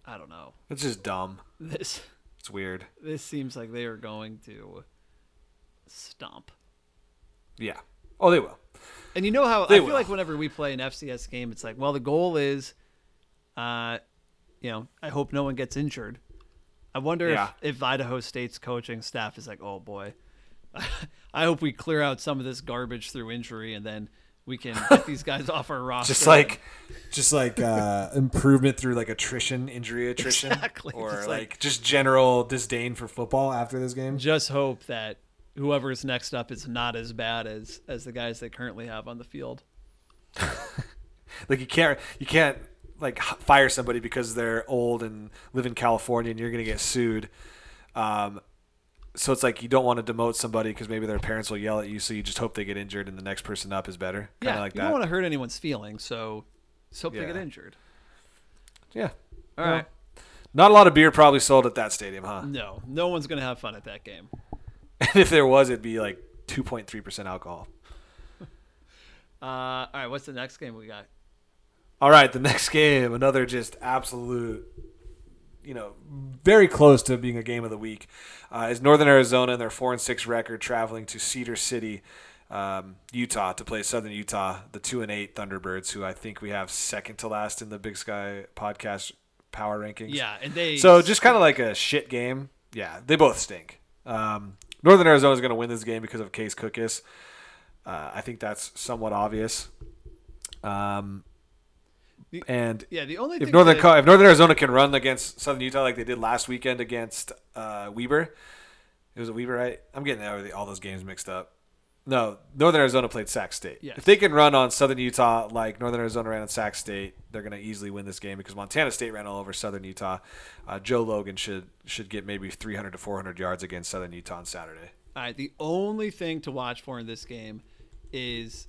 I don't know. It's just dumb. This It's weird. this seems like they are going to stomp. Yeah. Oh, they will. And you know how They I feel will. like whenever we play an FCS game, it's like, well, the goal is, uh, you know, I hope no one gets injured. I wonder Yeah. if, if Idaho State's coaching staff is like, oh boy, [laughs] I hope we clear out some of this garbage through injury, and then we can get these guys [laughs] off our roster. Just like, just like uh, improvement through like attrition, injury attrition, Exactly. or Just like, like- just general disdain for football after this game. just hope that whoever's next up is not as bad as as the guys they currently have on the field. [laughs] Like you can't, you can't like fire somebody because they're old and live in California and you're gonna get sued. Um, so it's like you don't want to demote somebody because maybe their parents will yell at you. So you just hope they get injured and the next person up is better. Kind of Yeah, like you that. don't want to hurt anyone's feelings, so just hope they get injured. yeah. All right. Not a lot of beer probably sold at that stadium, huh? No, no one's gonna have fun at that game. [laughs] And if there was, it'd be like 2.3% alcohol. [laughs] Uh, all right, what's the next game we got? All right, the next game, another just absolute, you know, very close to being a game of the week, uh, is Northern Arizona and their four and six record traveling to Cedar City, um, Utah, to play Southern Utah, the two and eight Thunderbirds, who I think we have second to last in the Big Sky podcast power rankings. Yeah, and they So just kind of like a shit game. Yeah, they both stink. Um, Northern Arizona is going to win this game because of Case Cookus. Uh, I think that's somewhat obvious. Um, The- and yeah. The only if thing Northern that- if Northern Arizona can run against Southern Utah like they did last weekend against uh, Weber, it was a Weber, right? I'm getting all those games mixed up. No, Northern Arizona played Sac State. Yes. If they can run on Southern Utah like Northern Arizona ran on Sac State, they're going to easily win this game because Montana State ran all over Southern Utah. Uh, Joe Logan should should get maybe 300 to 400 yards against Southern Utah on Saturday. All right, the only thing to watch for in this game is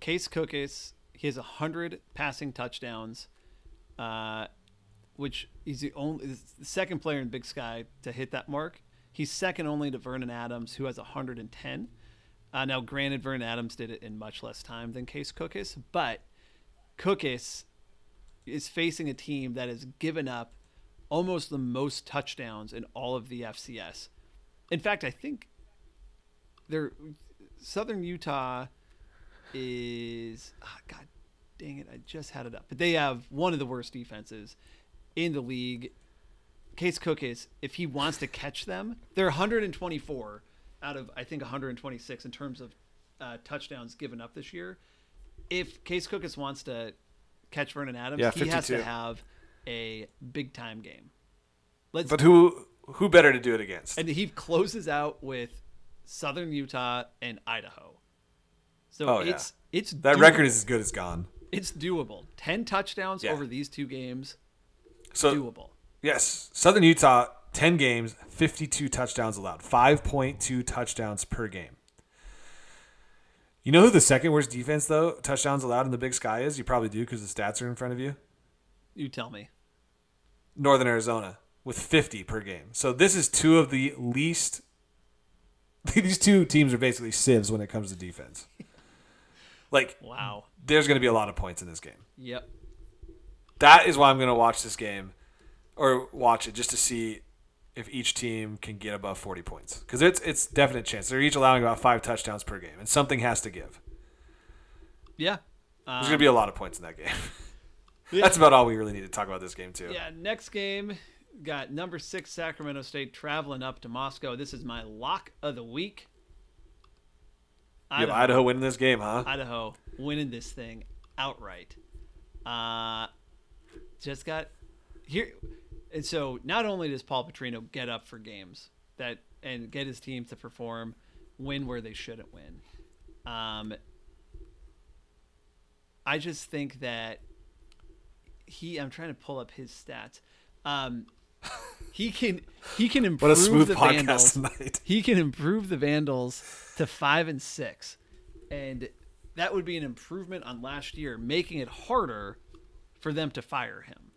Case Cookus. He has hundred passing touchdowns, uh, which he's the only the second player in Big Sky to hit that mark. He's second only to Vernon Adams, who has 110. Uh, now, granted, Vernon Adams did it in much less time than Case Cookus, but Cookus is facing a team that has given up almost the most touchdowns in all of the FCS. In fact, I think they're Southern Utah is ah, God dang it, I just had it up. But they have one of the worst defenses in the league. Case Cookus if he wants to catch them, they're 124 out of I think 126 in terms of uh, touchdowns given up this year. If Case Cookus wants to catch Vernon Adams, Yeah, he has to have a big time game. Let's But who who better to do it against? and he closes out with Southern Utah and Idaho. So Oh, yeah. it's it's That doable. record is as good as gone. it's doable. Ten touchdowns Yeah. over these two games, So doable. Yes, Southern Utah, ten games, fifty-two touchdowns allowed, five point two touchdowns per game. You know who the second worst defense though touchdowns allowed in the Big Sky is? You probably do because the stats are in front of you. You tell me. Northern Arizona with 50 per game. So this is two of the least. [laughs] These two teams are basically sieves when it comes to defense. Like, Wow. there's going to be a lot of points in this game. Yep. that is why I'm going to watch this game or watch it just to see if each team can get above 40 points because it's it's definite chance. They're each allowing about five touchdowns per game, and something has to give. Yeah. There's going to be a lot of points in that game. [laughs] That's about all we really need to talk about this game too. Yeah. Next game got number six Sacramento State traveling up to Moscow. This is my lock of the week. You have Idaho winning this game, huh? Idaho winning this thing outright. Uh, just got here, and so not only does Paul Petrino get up for games that and get his teams to perform, win where they shouldn't win. Um, I just think that he. I'm trying to pull up his stats. Um, he can he can improve What a smooth the podcast Vandals. tonight. He can improve the Vandals to five and six, and that would be an improvement on last year, making it harder for them to fire him.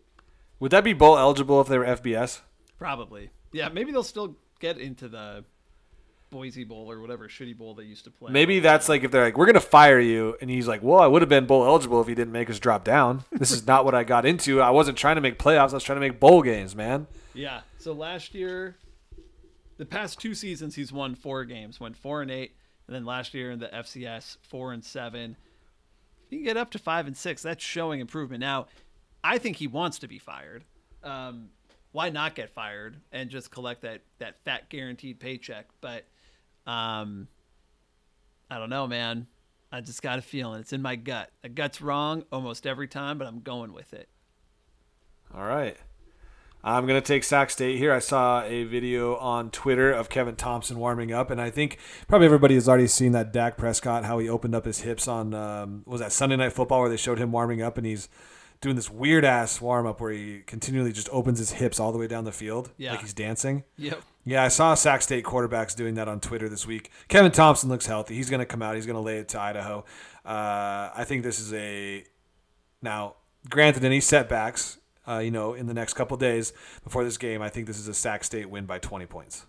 Would that be bowl eligible if they were FBS? Probably, yeah. Maybe they'll still get into the Boise Bowl or whatever shitty bowl they used to play. Maybe that's like if they're like, we're gonna fire you, and he's like, well, I would have been bowl eligible if he didn't make us drop down. This is not what I got into. I wasn't trying to make playoffs. I was trying to make bowl games, man. Yeah. So last year, the past two seasons, he's won four games. Went four and eight, and then last year in the FCS, four and seven. You can get up to five and six. That's showing improvement. Now, I think he wants to be fired. Um, why not get fired and just collect that that fat guaranteed paycheck? But um, I don't know, man. I just got a feeling it's in my gut. The gut's wrong almost every time, but I'm going with it. All right. I'm going to take Sac State here. I saw a video on Twitter of Kevin Thompson warming up, and I think probably everybody has already seen that Dak Prescott, how he opened up his hips on, um, was that Sunday Night Football where they showed him warming up, and he's doing this weird ass warm up where he continually just opens his hips all the way down the field, Yeah. like he's dancing. Yep. Yeah, I saw Sac State quarterbacks doing that on Twitter this week. Kevin Thompson looks healthy. He's going to come out. He's going to lay it to Idaho. Uh, I think this is a now. Granted, any setbacks, uh, you know, in the next couple days before this game, I think this is a Sac State win by 20 points.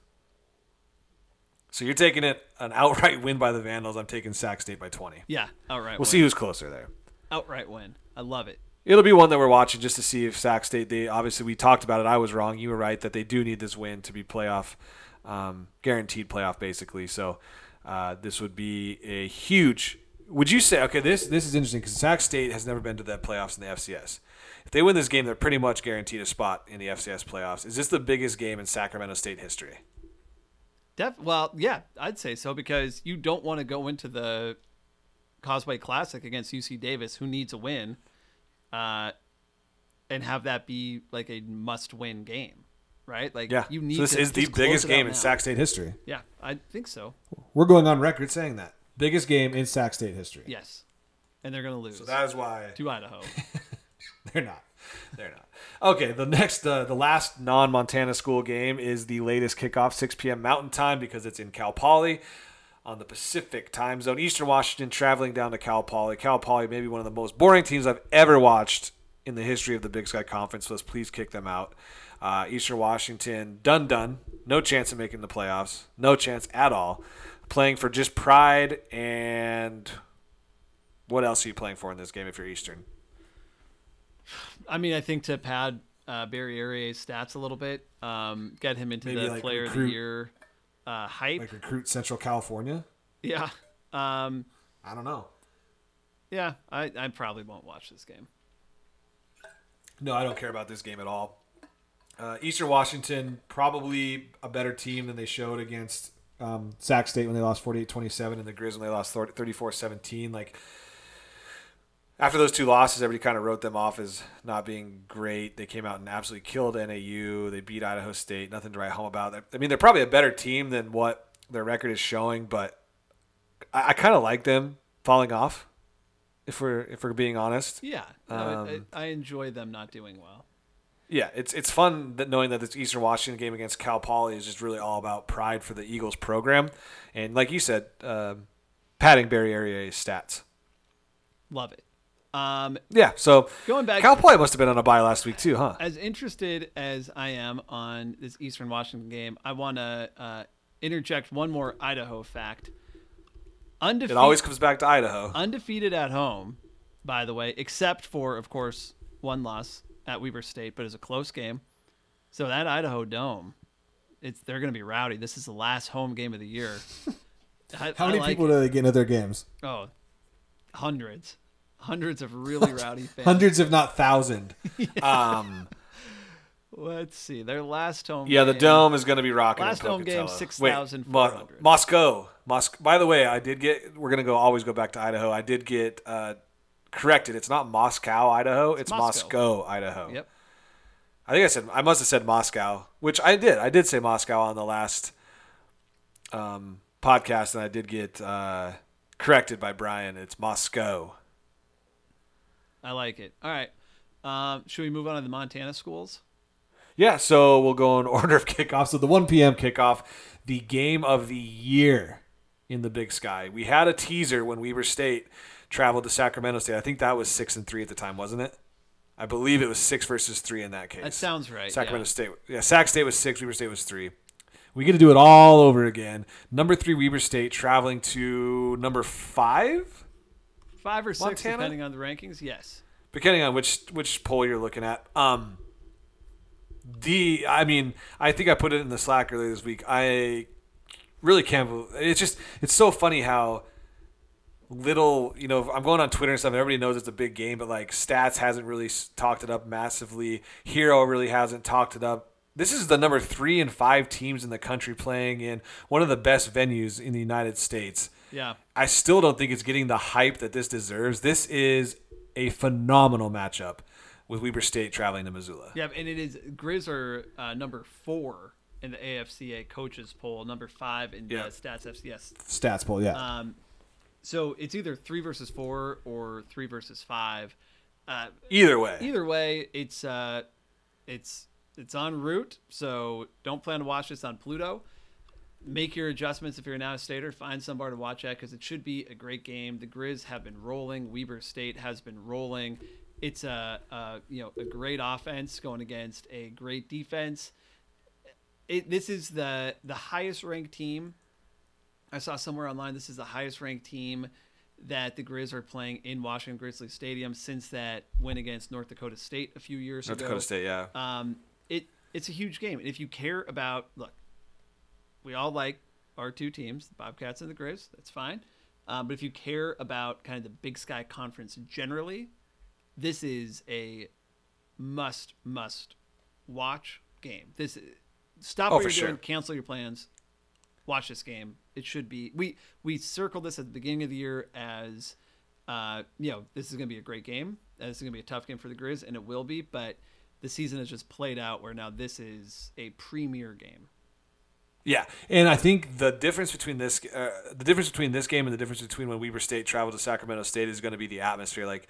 So you're taking it an outright win by the Vandals. I'm taking Sac State by 20. Yeah. Outright. We'll win. see who's closer there. Outright win. I love it. It'll be one that we're watching just to see if Sac State. They obviously we talked about it. I was wrong. You were right that they do need this win to be playoff, um, guaranteed playoff basically. So uh, this would be a huge. Would you say okay? This this is interesting because Sac State has never been to the playoffs in the FCS. If they win this game, they're pretty much guaranteed a spot in the FCS playoffs. Is this the biggest game in Sacramento State history? Def- well, yeah, I'd say so because you don't want to go into the Causeway Classic against UC Davis, who needs a win, uh, and have that be like a must-win game, right? Like, Yeah. you need. so this to is the biggest game in now. Sac State history. Yeah, I think so. We're going on record saying that biggest game in Sac State history. Yes, and they're gonna lose So that is why to Idaho. [laughs] They're not. They're not. Okay, the next, uh, the last non-Montana school game is the latest kickoff, 6 p.m. Mountain Time, because it's in Cal Poly on the Pacific time zone. Eastern Washington traveling down to Cal Poly. Cal Poly, maybe one of the most boring teams I've ever watched in the history of the Big Sky Conference. So let's please kick them out. Uh, Eastern Washington, done, done. No chance of making the playoffs. No chance at all. Playing for just pride and what else are you playing for in this game if you're Eastern? I mean, I think to pad uh, Barriere's stats a little bit, um, get him into Maybe, the like, Player of the Year uh, hype. Like recruit Central California. yeah, um, I don't know. yeah. I, I probably won't watch this game. No, I don't care about this game at all. Uh, Eastern Washington, probably a better team than they showed against Um, Sac State when they lost 48-27 and the Grizz when they lost 34-17. Like after those two losses, everybody kind of wrote them off as not being great. They came out and absolutely killed NAU. They beat Idaho State. Nothing to write home about. I mean, they're probably a better team than what their record is showing, but I, I kind of like them falling off. If we're if we're being honest, Yeah, I- Um, I, I enjoy them not doing well. Yeah, it's it's fun that knowing that this Eastern Washington game against Cal Poly is just really all about pride for the Eagles program, and like you said, um padding Barry stats. Love it. Um, Yeah, so Going back- Cal Poly must have been on a bye last week too, huh? as interested as I am on this Eastern Washington game, I want to uh, interject one more Idaho fact. It always comes back to Idaho. undefeated at home, by the way, except for, of course, one loss at Weber State, but it's a close game. So that Idaho Dome, it's they're going to be rowdy. This is the last home game of the year. [laughs] I- How I many like people it. do they get into their games? Oh, hundreds, hundreds of really [laughs] rowdy fans. Hundreds, if not thousand. [laughs] Um, Let's see, their last home. yeah, the dome is going to be rocking. in Last home game, Pocatello. 6,400. Mo- Moscow. Moscow. By the way, I did get. We're going to go always go back to Idaho. I did get uh, corrected. It's not Moscow, Idaho. It's, Moscow. Moscow, Idaho. Yep. I think I said I must have said Moscow, which I did. I did say Moscow on the last um, podcast, and I did get uh, corrected by Brian. It's Moscow. I like it. All right. Um, should we move on to the Montana schools? Yeah, so we'll go in [laughs] order of kickoff. So the 1 p.m. kickoff, the game of the year in the Big Sky. We had a teaser when Weber State traveled to Sacramento State. I think that was six and three at the time, wasn't it? I believe it was six versus three in that case. That sounds right. Sacramento yeah. State. Yeah, Sac State was six. Weber State was three. We get to do it all over again. Number three, Weber State traveling to number five, Five or six, Montana? depending on the rankings. Yes. depending on which which poll you're looking at. Um, the I mean, I think I put it in the Slack earlier this week. I really can't. believe It's just it's so funny how little you know i'm going on twitter and stuff and everybody knows it's a big game but like stats hasn't really talked it up massively hero really hasn't talked it up this is the number three and five teams in the country playing in one of the best venues in the united states Yeah. i still don't think it's getting the hype that this deserves this is a phenomenal matchup with weber state traveling to missoula Yeah, and it is Grizz are uh, number four in the AFCA coaches poll, number five in Yeah. the Stats FCS. Stats poll, yeah. Um, so it's either three versus four or three versus five. Uh, either way either way, it's uh, it's it's en route. So don't plan to watch this on Pluto. Make your adjustments if you're an out of stater. Find somebody to watch at because it should be a great game. The Grizz have been rolling. Weber State has been rolling. It's a, a you know a great offense going against a great defense. It, this is the the highest ranked team. I saw somewhere online this is the highest ranked team that the Grizz are playing in Washington Grizzly Stadium since that win against North Dakota State a few years north ago. North Dakota state yeah Um, it it's a huge game, and if you care about look, we all like our two teams, the Bobcats and the Grizz. That's fine. Um, but if you care about kind of the Big Sky Conference generally, this is a must must watch game. This stop Oh, what you're sure. doing, cancel your plans, watch this game. It should be we we circled this at the beginning of the year as uh, you know this is going to be a great game. Uh, This is going to be a tough game for the Grizz, and it will be. But the season has just played out where now this is a premier game. Yeah, and I think the difference between this, uh, the difference between this game and the difference between when Weber State traveled to Sacramento State is going to be the atmosphere. Like,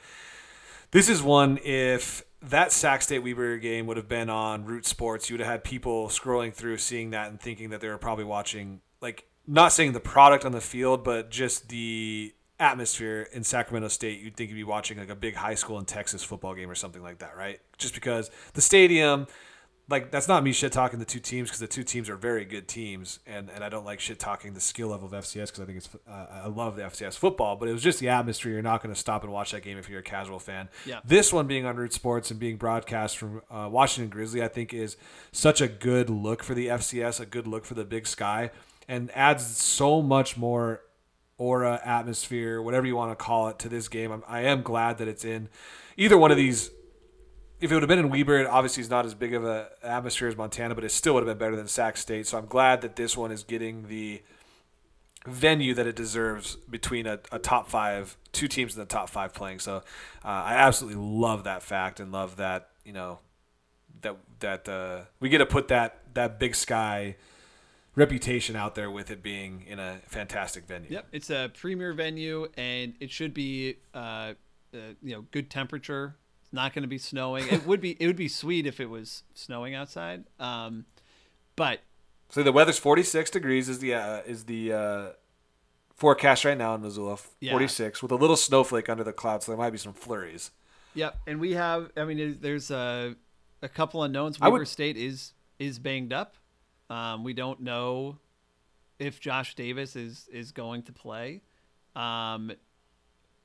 this is one if that Sac State Weber game would have been on Root Sports, you would have had people scrolling through, seeing that, and thinking that they were probably watching, like, not saying the product on the field, but just the atmosphere in Sacramento State. You'd think you'd be watching like a big high school in Texas football game or something like that, right? Just because the stadium like that's not me shit talking the two teams because the two teams are very good teams, and, and I don't like shit talking the skill level of FCS because I think it's uh, I love the FCS football, but it was just the atmosphere. You're not going to stop and watch that game if you're a casual fan. Yeah. This one being on Root Sports and being broadcast from uh, Washington Grizzly, I think is such a good look for the FCS, a good look for the Big Sky, and adds so much more aura, atmosphere, whatever you want to call it, to this game. I'm, I am glad that it's in either one of these if it would have been in Weber, it obviously is not as big of a atmosphere as Montana, but it still would have been better than Sac State. So I'm glad that this one is getting the venue that it deserves between a, a top five, two teams in the top five playing. So uh, I absolutely love that fact and love that you know that that uh, we get to put that that Big Sky reputation out there with it being in a fantastic venue. Yep, it's a premier venue, and it should be uh, uh, you know good temperature. Not going to be snowing. It would be it would be sweet if it was snowing outside. Um, but So the weather's 46 degrees is the uh, is the uh, forecast right now in Missoula. Yeah. 46 with a little snowflake under the clouds, so there might be some flurries. Yep, and we have. I mean, there's- a a couple unknowns. I would- State is is banged up. Um, we don't know if Josh Davis is is going to play. Um,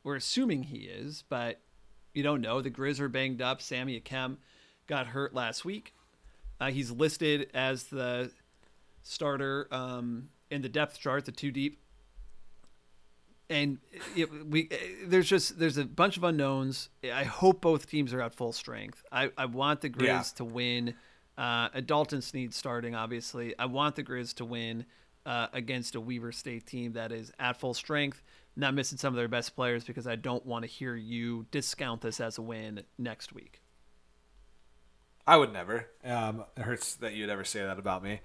we're assuming he is, but you don't know. The Grizz are banged up. Sammy Akem got hurt last week. Uh, he's listed as the starter um, in the depth chart, the two deep and it, we there's just there's a bunch of unknowns. I hope both teams are at full strength. I, I want the Grizz Yeah. to win. Uh, a Dalton Sneed starting, obviously. I want the Grizz to win uh, against a Weber State team that is at full strength, not missing some of their best players because I don't want to hear you discount this as a win next week. I would never. Um, it hurts that you'd ever say that about me.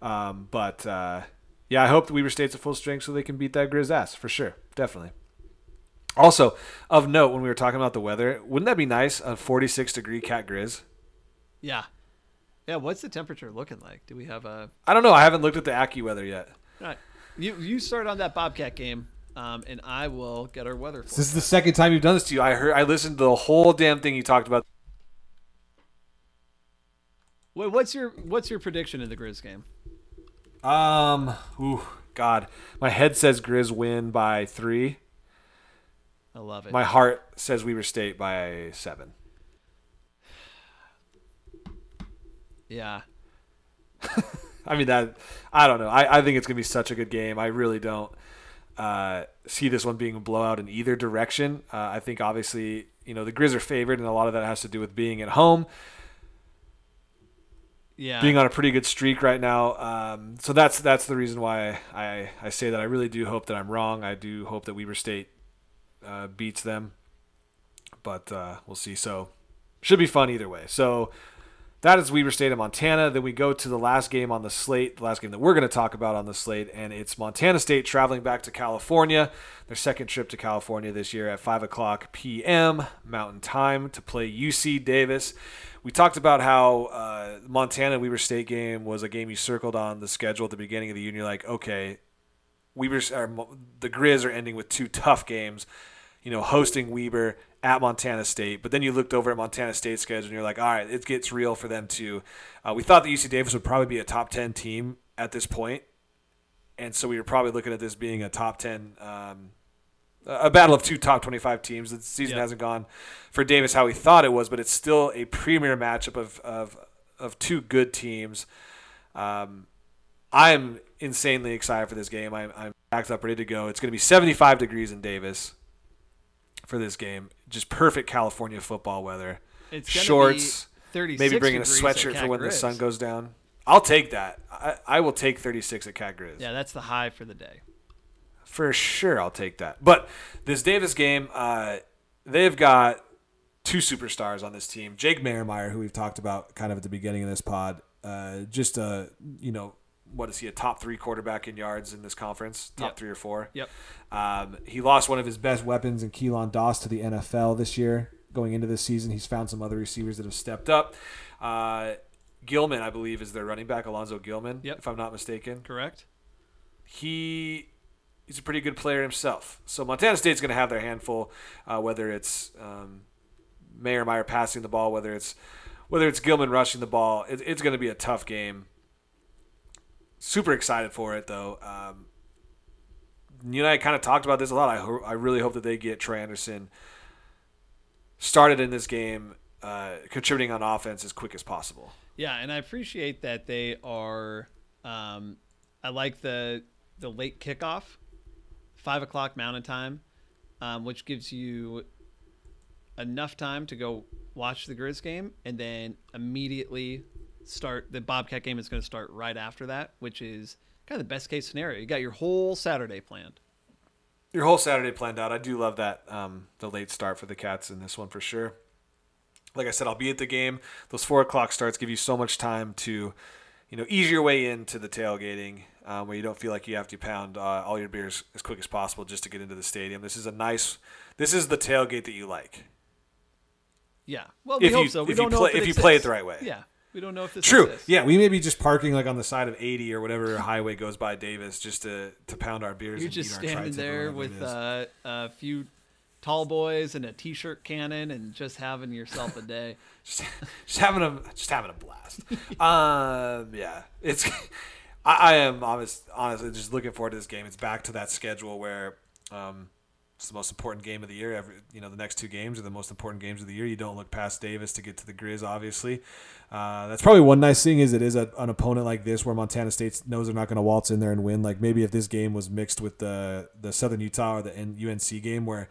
Um, but uh, yeah, I hope that Weber State's at full strength so they can beat that Grizz ass for sure, definitely. Also, of note, when we were talking about the weather, wouldn't that be nice? A 46 degree cat Grizz. Yeah. Yeah. What's the temperature looking like? Do we have a? I don't know. I haven't looked at the Aggie weather yet. All right. You you start on that Bobcat game, um, and I will get our weather. This is the second time you've done this to you. I heard. I listened to the whole damn thing you talked about. Wait, what's your what's your prediction in the Grizz game? Um, ooh, God, my head says Grizz win by three. I love it. My heart says Weber State by seven. yeah. [laughs] I mean that. I don't know. I, I think it's gonna be such a good game. I really don't uh, see this one being a blowout in either direction. Uh, I think obviously you know the Grizz are favored, and a lot of that has to do with being at home. Yeah. being on a pretty good streak right now. Um, so that's that's the reason why I, I say that. I really do hope that I'm wrong. I do hope that Weber State uh, beats them, but uh, we'll see. So should be fun either way. So that is Weber State of Montana. Then we go to the last game on the slate, the last game that we're going to talk about on the slate, and it's Montana State traveling back to California. Their second trip to California this year at 5 o'clock p.m. Mountain Time to play UC Davis. We talked about how uh, Montana Weber State game was a game you circled on the schedule at the beginning of the year, and you're like, okay, Weber, the Grizz are ending with two tough games, you know, hosting Weber at Montana State. But then you looked over at Montana State's schedule and you're like, all right, it gets real for them too. Uh, we thought that UC Davis would probably be a top 10 team at this point. And so we were probably looking at this being a top 10, um, a battle of two top 25 teams. The season Yeah. hasn't gone for Davis how we thought it was, but it's still a premier matchup of, of, of two good teams. Um, I'm insanely excited for this game. I'm, I'm backed up, ready to go. It's going to be 75 degrees in Davis for this game. Just perfect California football weather. It's Shorts, be 36 maybe bringing a sweatshirt for when the sun goes down. I'll take that. I, I will take 36 at Cat Grizz. Yeah, that's the high for the day. For sure, I'll take that. But this Davis game, uh, they've got two superstars on this team. Jake Merrimeyer, who we've talked about kind of at the beginning of this pod, uh, just a you know what is he a top three quarterback in yards in this conference, top Yep. three or four. Yep. Um, he lost one of his best weapons in Keelan Doss to the NFL this year. Going into this season, he's found some other receivers that have stepped up. Uh, Gilliam, I believe, is their running back, Ulonzo Gilliam, Yep. if I'm not mistaken Correct? he he's a pretty good player himself. So Montana State's going to have their handful, uh, whether it's um, Maier Maier passing the ball, whether it's whether it's Gilliam rushing the ball. It, it's going to be a tough game. Super excited for it though. Um, you and I kind of talked about this a lot. I ho- I really hope that they get Troy Andersen started in this game, uh, contributing on offense as quick as possible. Yeah, and I appreciate that they are. Um, I like the the late kickoff, five o'clock Mountain Time, um, which gives you enough time to go watch the Grizz game and then immediately start the Bobcat game is going to start right after that, which is kind of the best case scenario. You got your whole Saturday planned. Your whole Saturday planned out. I do love that um, the late start for the Cats in this one for sure. Like I said, I'll be at the game. Those four o'clock starts give you so much time to, you know, ease your way into the tailgating, um, where you don't feel like you have to pound uh, all your beers as quick as possible just to get into the stadium. This is a nice. This is the tailgate that you like. Yeah. Well, we If hope you- so. We if don't know play- if, if you play it the right way. Yeah. We don't know if this True. exists. Yeah, we may be just parking like on the side of 80 or whatever highway goes by Davis just to, to pound our beers. You're and just standing there with uh, a few tall boys and a t-shirt cannon and just having yourself a day. [laughs] just, just having a just having a blast. [laughs] um, yeah, it's. [laughs] I, I am honest, honestly just looking forward to this game. It's back to that schedule where um, it's the most important game of the year. Every you know, the next two games are the most important games of the year. You don't look past Davis to get to the Grizz, obviously. Uh, that's probably one nice thing is it is a, an opponent like this where Montana State knows they're not going to waltz in there and win. Like maybe if this game was mixed with the the Southern Utah or the UNC game where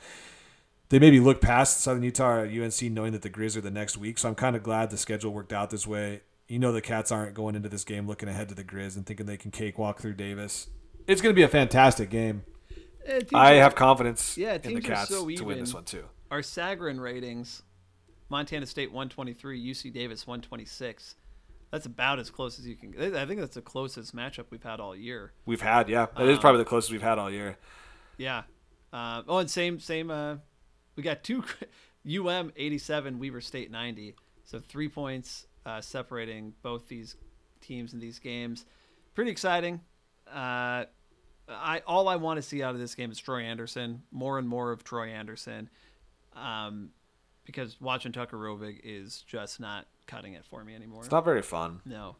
they maybe look past Southern Utah or UNC knowing that the Grizz are the next week. So I'm kind of glad the schedule worked out this way. You know the Cats aren't going into this game looking ahead to the Grizz and thinking they can cakewalk through Davis. It's going to be a fantastic game. Eh, I are- have confidence Yeah, in the Cats so to win this one too. Our Sagarin ratings Montana State 123, UC Davis 126. That's about as close as you can. I think that's the closest matchup we've had all year. We've had, yeah. That is Um, probably the closest we've had all year. Yeah. Uh, oh, and same same. Uh, we got two [laughs] UM 87, Weber State 90. So three points uh, separating both these teams in these games. Pretty exciting. Uh, I all I want to see out of this game is Troy Andersen. More and more of Troy Andersen. Um, because watching Tucker Rovig is just not cutting it for me anymore. It's not very fun. no.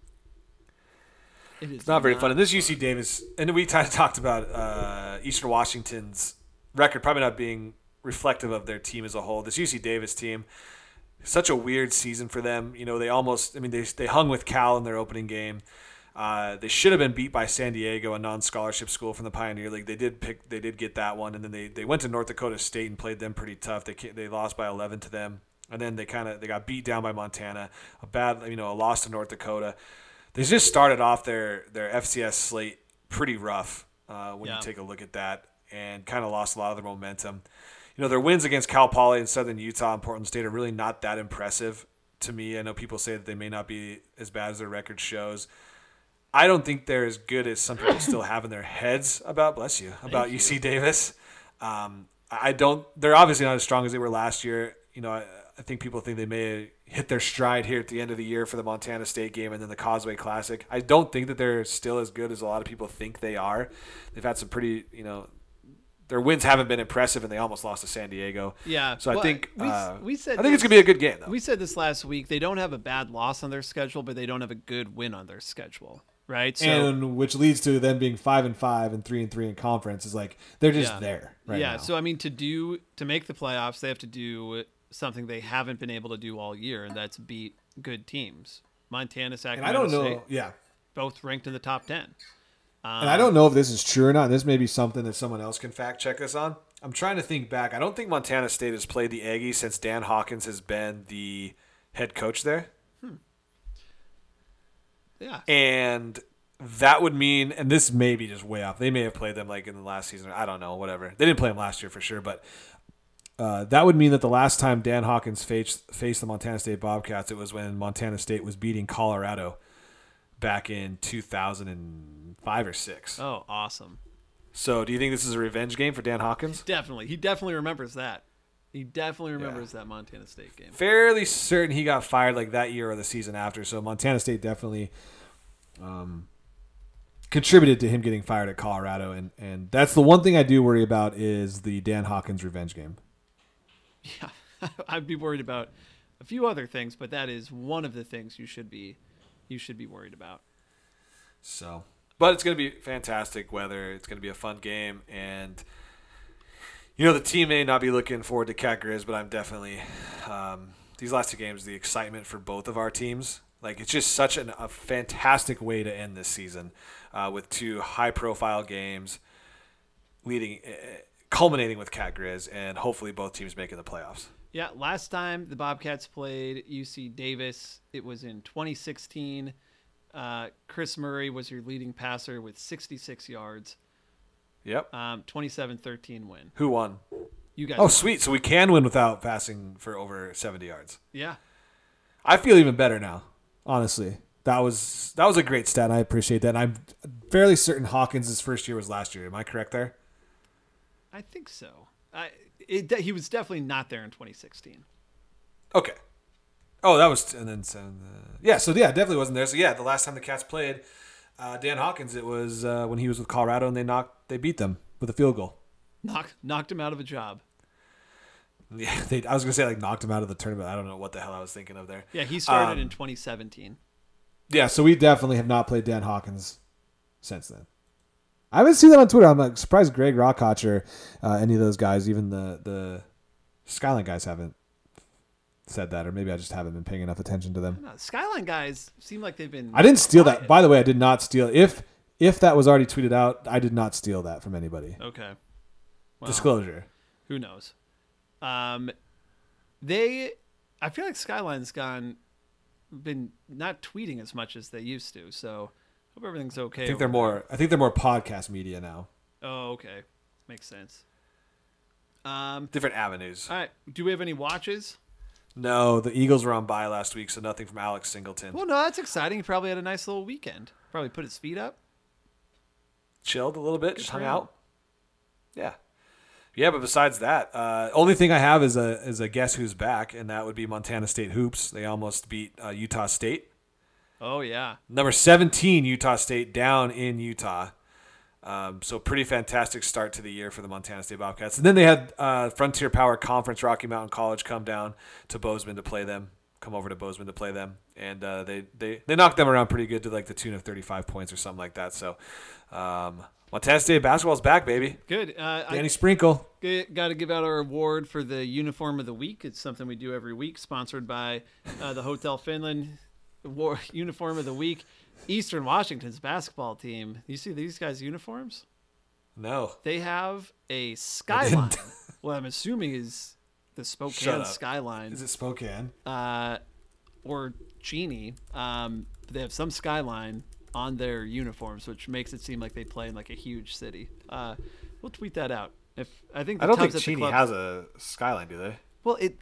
It is It's not very fun. And this UC Davis, and we kind of talked about uh, Eastern Washington's record probably not being reflective of their team as a whole. This UC Davis team, such a weird season for them. You know, they almost, I mean, they, they hung with Cal in their opening game. Uh, they should have been beat by San Diego, a non-scholarship school from the Pioneer League. They did pick, they did get that one, and then they, they went to North Dakota State and played them pretty tough. They they lost by 11 to them, and then they kind of they got beat down by Montana. A bad, you know, a loss to North Dakota. They just started off their their FCS slate pretty rough uh, when Yeah. you take a look at that, and kind of lost a lot of their momentum. You know, their wins against Cal Poly and Southern Utah and Portland State are really not that impressive to me. I know people say that they may not be as bad as their record shows. I don't think they're as good as some people still have in their heads about bless you about UC Davis. Um, I don't. They're obviously not as strong as they were last year. You know, I, I think people think they may hit their stride here at the end of the year for the Montana State game and then the Causeway Classic. I don't think that they're still as good as a lot of people think they are. They've had some pretty, you know, their wins haven't been impressive, and they almost lost to San Diego. Yeah. So I think we, uh, we said I think it's gonna be a good game though. We said this last week. They don't have a bad loss on their schedule, but they don't have a good win on their schedule, right? So and which leads to them being five and five and three and three in conference is like they're just Yeah. there right yeah. now. So I mean, to do to make the playoffs, they have to do something they haven't been able to do all year, and that's beat good teams. Montana, and I don't know, State, yeah. both ranked in the top ten. And I don't know if this is true or not. This may be something that someone else can fact check us on. I'm trying to think back. I don't think Montana State has played the Aggies since Dan Hawkins has been the head coach there. Yeah. And that would mean, and this may be just way off. They may have played them like in the last season. I don't know, whatever. They didn't play them last year for sure, but uh, that would mean that the last time Dan Hawkins faced, faced the Montana State Bobcats, it was when Montana State was beating Colorado back in 2005 or six. Oh, awesome. So, do you think this is a revenge game for Dan Hawkins? Definitely, he definitely remembers that. He definitely remembers that Montana State game. fairly certain he got fired like that year or the season after. So Montana State definitely um, contributed to him getting fired at Colorado, and and that's the one thing I do worry about is the Dan Hawkins revenge game. Yeah, [laughs] I'd be worried about a few other things, but that is one of the things you should be you should be worried about. So, but it's going to be fantastic weather. It's going to be a fun game, and you know the team may not be looking forward to Cat Grizz, but I'm definitely um, these last two games. The excitement for both of our teams, like it's just such an, a fantastic way to end this season uh, with two high-profile games, leading, uh, culminating with Cat Grizz, and hopefully both teams making the playoffs. Yeah, last time the Bobcats played UC Davis, it was in 2016. Uh, Chris Murray was your leading passer with 66 yards. Yep. Um, 27-13 win. Who won? You guys. Oh, won. sweet! So we can win without passing for over 70 yards. Yeah. I feel even better now. Honestly, that was that was a great stat. I appreciate that. And I'm fairly certain Hawkins' first year was last year. Am I correct there? I think so. I it, he was definitely not there in 2016. Okay. Oh, that was and then so, uh, yeah. So yeah, definitely wasn't there. So yeah, the last time the Cats played uh, Dan Hawkins, it was uh, when he was with Colorado, and they knocked they beat them with a field goal. Knocked knocked him out of a job. Yeah, [laughs] they, I was gonna say like knocked him out of the tournament. I don't know what the hell I was thinking of there. Yeah, he started Um, in 2017. Yeah, so we definitely have not played Dan Hawkins since then. I haven't seen that on Twitter. I'm like, surprised Greg Rockhatcher, uh, any of those guys, even the the Skyline guys haven't said that, or maybe I just haven't been paying enough attention to them. Skyline guys seem like they've been. I didn't steal that. By the way, I did not steal. If if that was already tweeted out, I did not steal that from anybody. Okay. Well, Disclosure. Who knows? Um, they, I feel like Skyline's gone, been not tweeting as much as they used to. So hope everything's okay. I think they're more. I think they're more podcast media now. Oh, okay, makes sense. Um, Different avenues. all right. Do we have any watches? No, the Eagles were on bye last week, so nothing from Alex Singleton. Well, no, that's exciting. He probably had a nice little weekend. Probably put his feet up. Chilled a little bit, just hung him. out. Yeah. Yeah, but besides that, uh, only thing I have is a is a guess who's back, and that would be Montana State hoops. They almost beat uh, Utah State. Oh yeah. Number 17, Utah State down in Utah. Um, so pretty fantastic start to the year for the Montana State Bobcats. And then they had uh, Frontier Power Conference Rocky Mountain College come down to Bozeman to play them. Come over to Bozeman to play them, and uh, they they they knocked them around pretty good to like the tune of 35 points or something like that. So um, Montana State basketball's back, baby. Good. Uh, I Danny Sprinkle. got to give out our award for the uniform of the week. It's something we do every week, sponsored by uh, the Hotel Finland. War, uniform of the week. Eastern Washington's basketball team. You see these guys' uniforms? No, They have a skyline. what I'm assuming is the Shut Spokane skyline. Is it Spokane? uh, or Cheney. Um, they have some skyline on their uniforms, which makes it seem like they play in like a huge city. Uh, we'll tweet that out. If I think the I don't think at the Cheney club- has a skyline, do they? Well, it.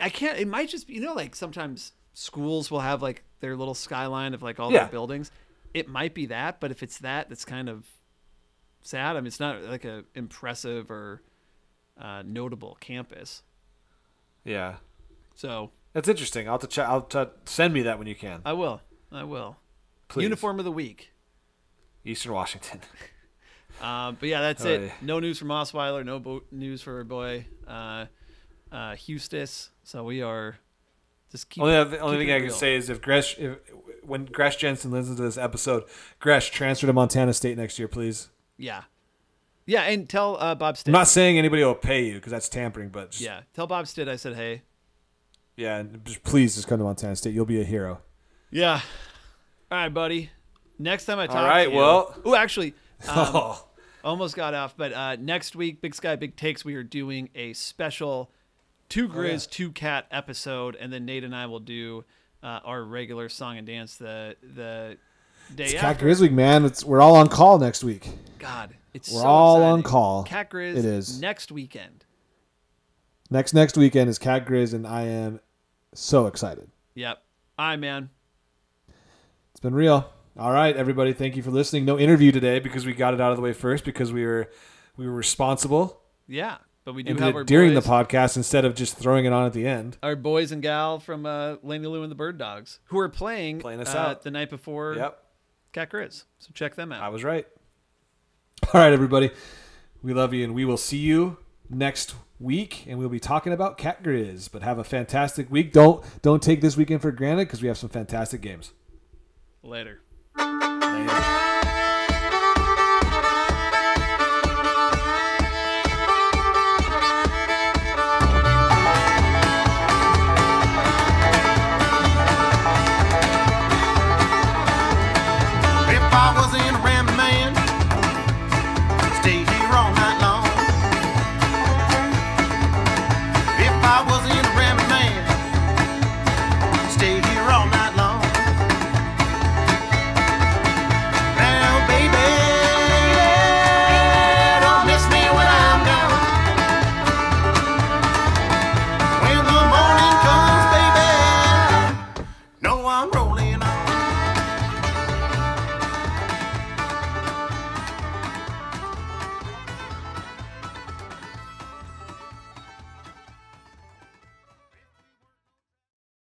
I can't. It might just be you know like sometimes schools will have like their little skyline of like all Yeah. their buildings. It might be that, but if it's that, that's kind of sad. I mean, it's not like a impressive or uh, notable campus. Yeah, So that's interesting. I'll have to check. I'll t- send me that when you can. I will. I will. Please. Uniform of the week. Eastern Washington. Um, [laughs] [laughs] but yeah, that's Oh, it. yeah. No news from Osweiler. No bo- news for our boy uh, uh, Hustis. So we are just keep. only the only thing I can say is if Gresh, if, when Gresh Jensen listens to this episode, Gresh transfer to Montana State next year, please. Yeah, yeah, and tell uh, Bob Stitt. I'm not saying anybody will pay you because that's tampering, but just, yeah, tell Bob Stitt I said hey. yeah, and just please just come to Montana State. You'll be a hero. Yeah. All right, buddy. Next time I talk right, to you. All right, well- Oh, actually, [laughs] um, oh, almost got off. But uh, next week, Big Sky Big Takes, we are doing a special two Grizz, two Cat episode, and then Nate and I will do uh, our regular song and dance the the day It's after. Cat Grizz Week, man. It's we're all on call next week. God, it's We're so all on call. Cat Grizz. It is. next weekend. Next next weekend is Cat Grizz, and I am so excited. Yep. Right, man. It's been real. All right, everybody. Thank you for listening. No interview today because we got it out of the way first because we were we were responsible Yeah, but we do have did our during boys, the podcast instead of just throwing it on at the end. our boys and gal from uh, Laney Lou and the Bird Dogs who are playing, Playing us uh, out. the night before Yep, Cat Grizz. So check them out. I was right. [laughs] All right, everybody. We love you, and we will see you next week. And we'll be talking about Cat Grizz. But have a fantastic week. Don't don't take this weekend for granted because we have some fantastic games. Later.